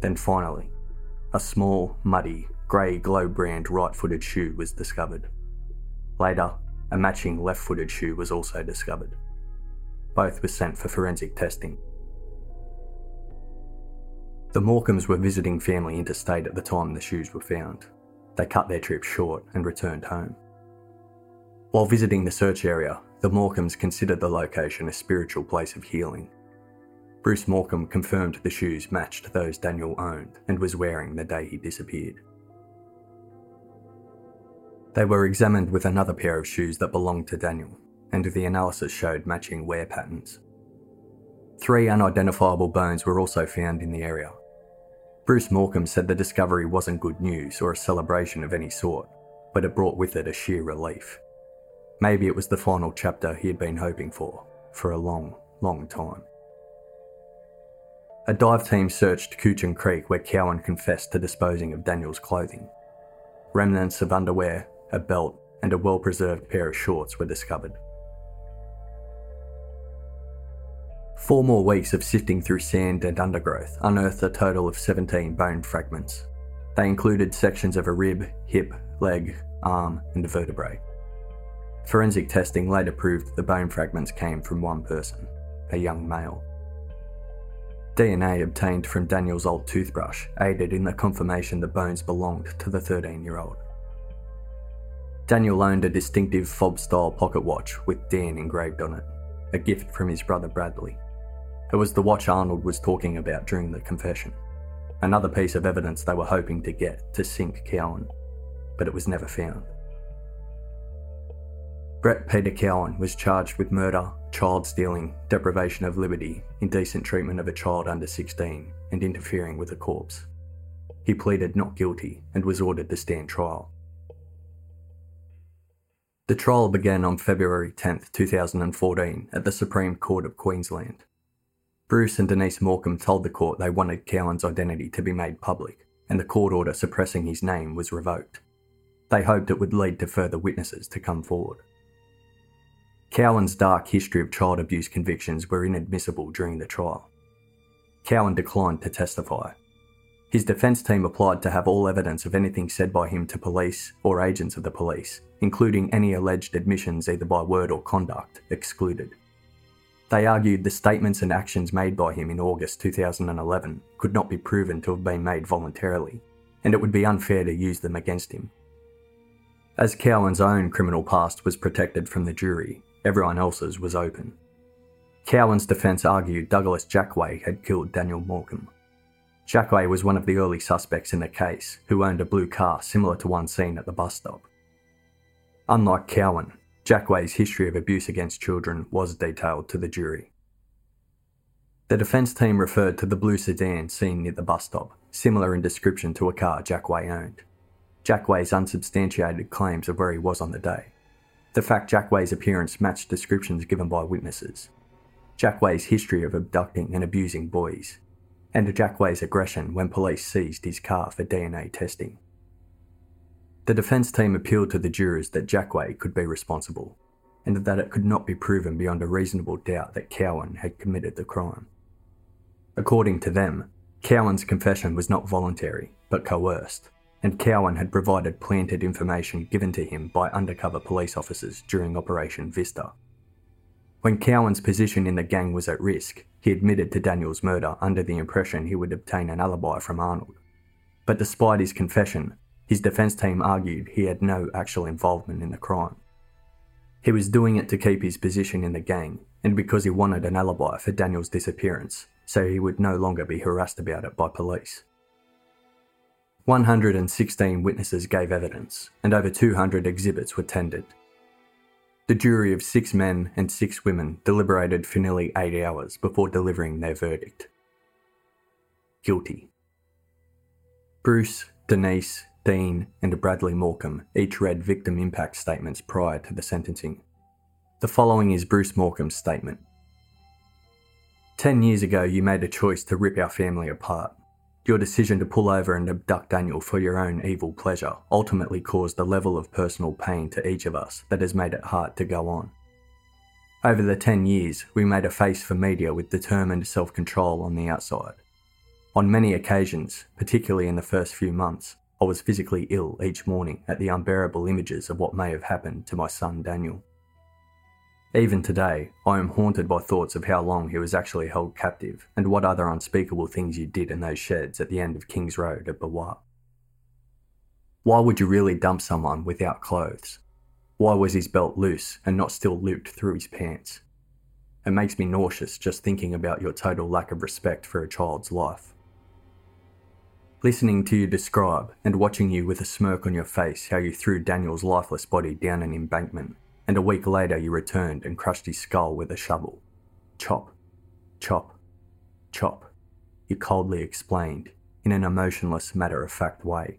Then finally, a small, muddy, grey Globe brand right footed shoe was discovered. Later, a matching left footed shoe was also discovered. Both were sent for forensic testing. The Morcombes were visiting family interstate at the time the shoes were found, they cut their trip short and returned home. While visiting the search area, the Morcombes considered the location a spiritual place of healing. Bruce Morcombe confirmed the shoes matched those Daniel owned and was wearing the day he disappeared. They were examined with another pair of shoes that belonged to Daniel, and the analysis showed matching wear patterns. Three unidentifiable bones were also found in the area, Bruce Morcombe said the discovery wasn't good news or a celebration of any sort, but it brought with it a sheer relief. Maybe it was the final chapter he had been hoping for, for a long, long time. A dive team searched Coochin Creek where Cowan confessed to disposing of Daniel's clothing. Remnants of underwear, a belt, and a well preserved pair of shorts were discovered. Four more weeks of sifting through sand and undergrowth unearthed a total of 17 bone fragments. They included sections of a rib, hip, leg, arm, and vertebrae. Forensic testing later proved the bone fragments came from one person, a young male. DNA obtained from Daniel's old toothbrush aided in the confirmation the bones belonged to the 13 year old. Daniel owned a distinctive fob style pocket watch with Dan engraved on it, a gift from his brother Bradley. It was the watch Arnold was talking about during the confession. Another piece of evidence they were hoping to get to sink Cowan, but it was never found. Brett Peter Cowan was charged with murder, child stealing, deprivation of liberty, indecent treatment of a child under 16, and interfering with a corpse. He pleaded not guilty and was ordered to stand trial. The trial began on February 10, 2014, at the Supreme Court of Queensland. Bruce and Denise Morcombe told the court they wanted Cowan's identity to be made public, and the court order suppressing his name was revoked. They hoped it would lead to further witnesses to come forward. Cowan's dark history of child abuse convictions were inadmissible during the trial. Cowan declined to testify. His defence team applied to have all evidence of anything said by him to police or agents of the police, including any alleged admissions either by word or conduct, excluded. They argued the statements and actions made by him in August 2011 could not be proven to have been made voluntarily, and it would be unfair to use them against him. As Cowan's own criminal past was protected from the jury, everyone else's was open. Cowan's defence argued Douglas Jackway had killed Daniel Morcombe. Jackway was one of the early suspects in the case who owned a blue car similar to one seen at the bus stop. Unlike Cowan, Jackway's history of abuse against children was detailed to the jury. The defence team referred to the blue sedan seen near the bus stop, similar in description to a car Jackway owned. Jackway's unsubstantiated claims of where he was on the day. The fact Jackway's appearance matched descriptions given by witnesses. Jackway's history of abducting and abusing boys. And Jackway's aggression when police seized his car for DNA testing. The defence team appealed to the jurors that Jackway could be responsible. and that it could not be proven beyond a reasonable doubt that Cowan had committed the crime. According to them, Cowan's confession was not voluntary, but coerced, and Cowan had provided planted information given to him by undercover police officers during Operation Vista. When Cowan's position in the gang was at risk, he admitted to Daniel's murder under the impression he would obtain an alibi from Arnold. But despite his confession, his defence team argued he had no actual involvement in the crime. He was doing it to keep his position in the gang and because he wanted an alibi for Daniel's disappearance, so he would no longer be harassed about it by police. 116 witnesses gave evidence, and over 200 exhibits were tendered. The jury of six men and six women deliberated for nearly eight hours before delivering their verdict. Guilty. Bruce, Denise, Dean, and Bradley Morcombe each read victim impact statements prior to the sentencing. The following is Bruce Morcombe's statement. Ten years ago, you made a choice to rip our family apart. Your decision to pull over and abduct Daniel for your own evil pleasure ultimately caused a level of personal pain to each of us that has made it hard to go on. Over the 10 years, we made a face for media with determined self control on the outside. On many occasions, particularly in the first few months, I was physically ill each morning at the unbearable images of what may have happened to my son Daniel. Even today, I am haunted by thoughts of how long he was actually held captive and what other unspeakable things you did in those sheds at the end of King's Road at Beerwah. Why would you really dump someone without clothes? Why was his belt loose and not still looped through his pants? It makes me nauseous just thinking about your total lack of respect for a child's life. Listening to you describe and watching you with a smirk on your face how you threw Daniel's lifeless body down an embankment and a week later you returned and crushed his skull with a shovel. Chop, chop, chop, you coldly explained, in an emotionless, matter of fact way.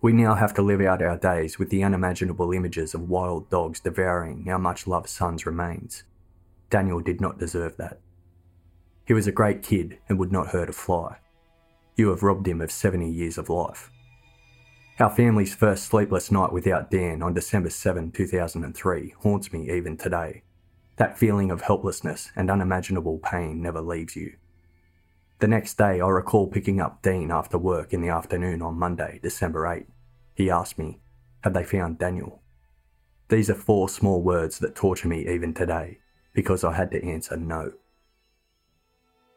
We now have to live out our days with the unimaginable images of wild dogs devouring our much loved son's remains. Daniel did not deserve that. He was a great kid and would not hurt a fly. You have robbed him of 70 years of life. Our family's first sleepless night without Dan on December 7, 2003 haunts me even today. That feeling of helplessness and unimaginable pain never leaves you. The next day, I recall picking up Dean after work in the afternoon on Monday, December 8. He asked me, Have they found Daniel? These are four small words that torture me even today, because I had to answer no.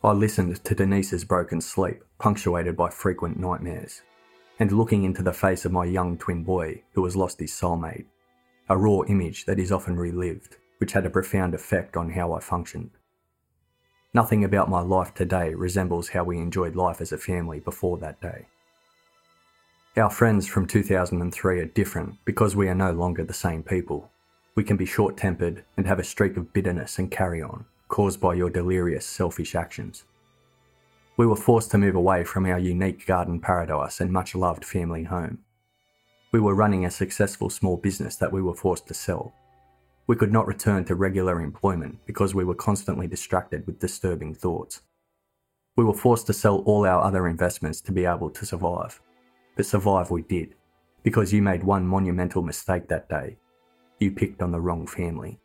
I listened to Denise's broken sleep, punctuated by frequent nightmares and looking into the face of my young twin boy who has lost his soulmate, a raw image that is often relived, which had a profound effect on how I functioned. Nothing about my life today resembles how we enjoyed life as a family before that day. Our friends from 2003 are different because we are no longer the same people. We can be short tempered and have a streak of bitterness and carry on, caused by your delirious, selfish actions. We were forced to move away from our unique garden paradise and much loved family home. We were running a successful small business that we were forced to sell. We could not return to regular employment because we were constantly distracted with disturbing thoughts. We were forced to sell all our other investments to be able to survive. But survive we did, because you made one monumental mistake that day. You picked on the wrong family.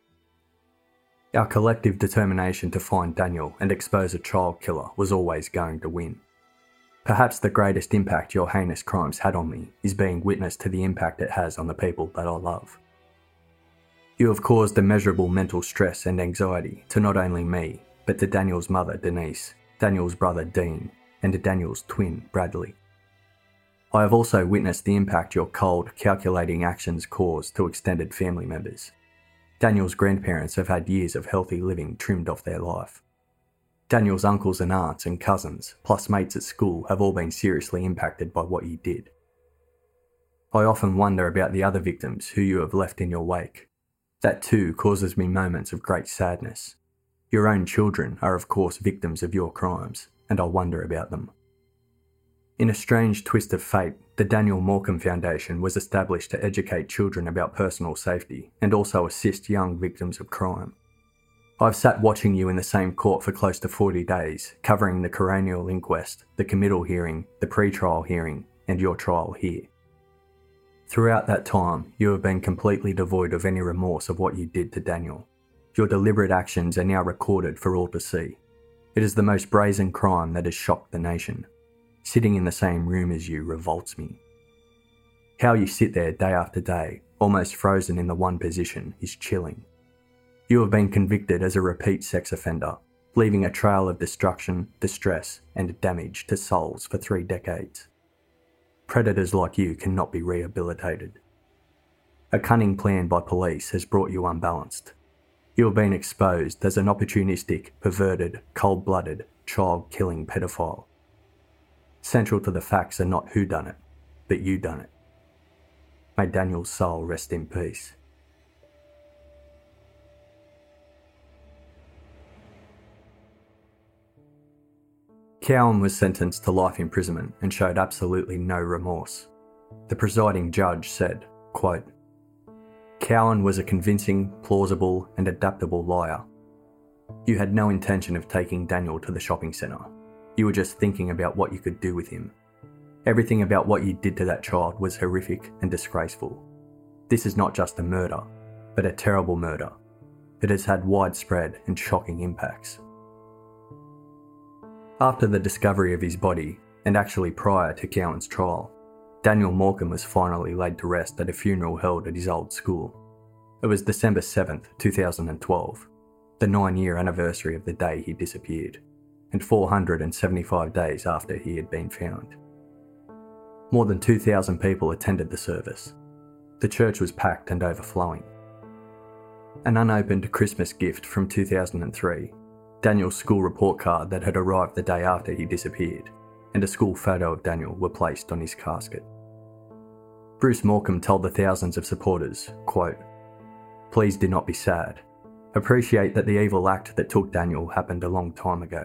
Our collective determination to find Daniel and expose a child killer was always going to win. Perhaps the greatest impact your heinous crimes had on me is being witness to the impact it has on the people that I love. You have caused immeasurable mental stress and anxiety to not only me, but to Daniel's mother, Denise, Daniel's brother, Dean, and to Daniel's twin, Bradley. I have also witnessed the impact your cold, calculating actions cause to extended family members, Daniel's grandparents have had years of healthy living trimmed off their life. Daniel's uncles and aunts and cousins, plus mates at school, have all been seriously impacted by what you did. I often wonder about the other victims who you have left in your wake. That too causes me moments of great sadness. Your own children are, of course, victims of your crimes, and I wonder about them. In a strange twist of fate, the Daniel Morcombe Foundation was established to educate children about personal safety and also assist young victims of crime. I've sat watching you in the same court for close to 40 days, covering the coronial inquest, the committal hearing, the pre trial hearing, and your trial here. Throughout that time, you have been completely devoid of any remorse of what you did to Daniel. Your deliberate actions are now recorded for all to see. It is the most brazen crime that has shocked the nation. Sitting in the same room as you revolts me. How you sit there day after day, almost frozen in the one position, is chilling. You have been convicted as a repeat sex offender, leaving a trail of destruction, distress, and damage to souls for three decades. Predators like you cannot be rehabilitated. A cunning plan by police has brought you unbalanced. You have been exposed as an opportunistic, perverted, cold blooded, child killing pedophile. Central to the facts are not who done it, but you done it. May Daniel's soul rest in peace. Cowan was sentenced to life imprisonment and showed absolutely no remorse. The presiding judge said, quote, Cowan was a convincing, plausible, and adaptable liar. You had no intention of taking Daniel to the shopping centre. You were just thinking about what you could do with him. Everything about what you did to that child was horrific and disgraceful. This is not just a murder, but a terrible murder. It has had widespread and shocking impacts. After the discovery of his body, and actually prior to Cowan's trial, Daniel Morcombe was finally laid to rest at a funeral held at his old school. It was December 7th, 2012, the nine year anniversary of the day he disappeared, and 475 days after he had been found. More than 2,000 people attended the service. The church was packed and overflowing. An unopened Christmas gift from 2003 Daniel's school report card that had arrived the day after he disappeared, and a school photo of Daniel were placed on his casket. Bruce Morcombe told the thousands of supporters, quote, Please do not be sad. Appreciate that the evil act that took Daniel happened a long time ago.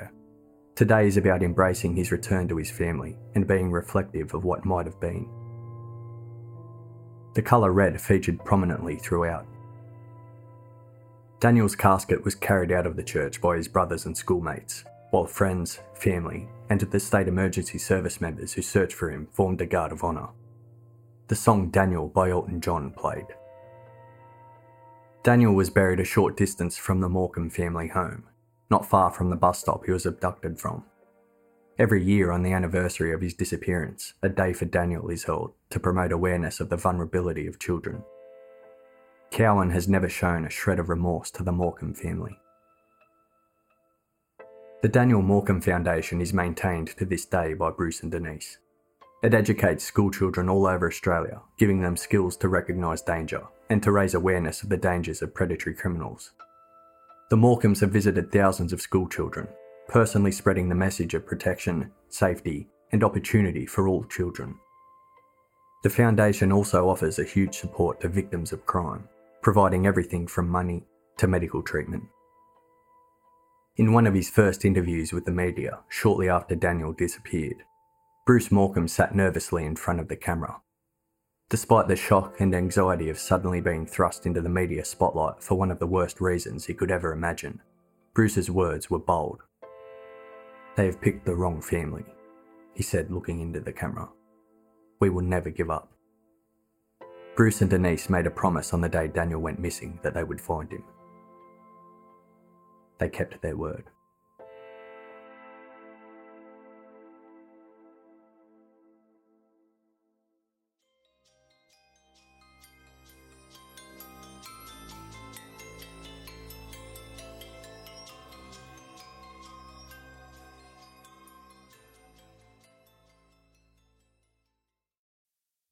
Today is about embracing his return to his family and being reflective of what might have been. The colour red featured prominently throughout, Daniel's casket was carried out of the church by his brothers and schoolmates, while friends, family, and the state emergency service members who searched for him formed a guard of honour. The song Daniel by Elton John played. Daniel was buried a short distance from the Morcombe family home, not far from the bus stop he was abducted from. Every year on the anniversary of his disappearance, a day for Daniel is held to promote awareness of the vulnerability of children. Cowan has never shown a shred of remorse to the Morcombe family. The Daniel Morcombe Foundation is maintained to this day by Bruce and Denise. It educates schoolchildren all over Australia, giving them skills to recognise danger and to raise awareness of the dangers of predatory criminals. The Morcombes have visited thousands of schoolchildren, personally spreading the message of protection, safety, and opportunity for all children. The Foundation also offers a huge support to victims of crime providing everything from money to medical treatment. In one of his first interviews with the media, shortly after Daniel disappeared, Bruce Morcombe sat nervously in front of the camera. Despite the shock and anxiety of suddenly being thrust into the media spotlight for one of the worst reasons he could ever imagine, Bruce's words were bold. They have picked the wrong family, he said, looking into the camera. We will never give up. Bruce and Denise made a promise on the day Daniel went missing that they would find him. They kept their word.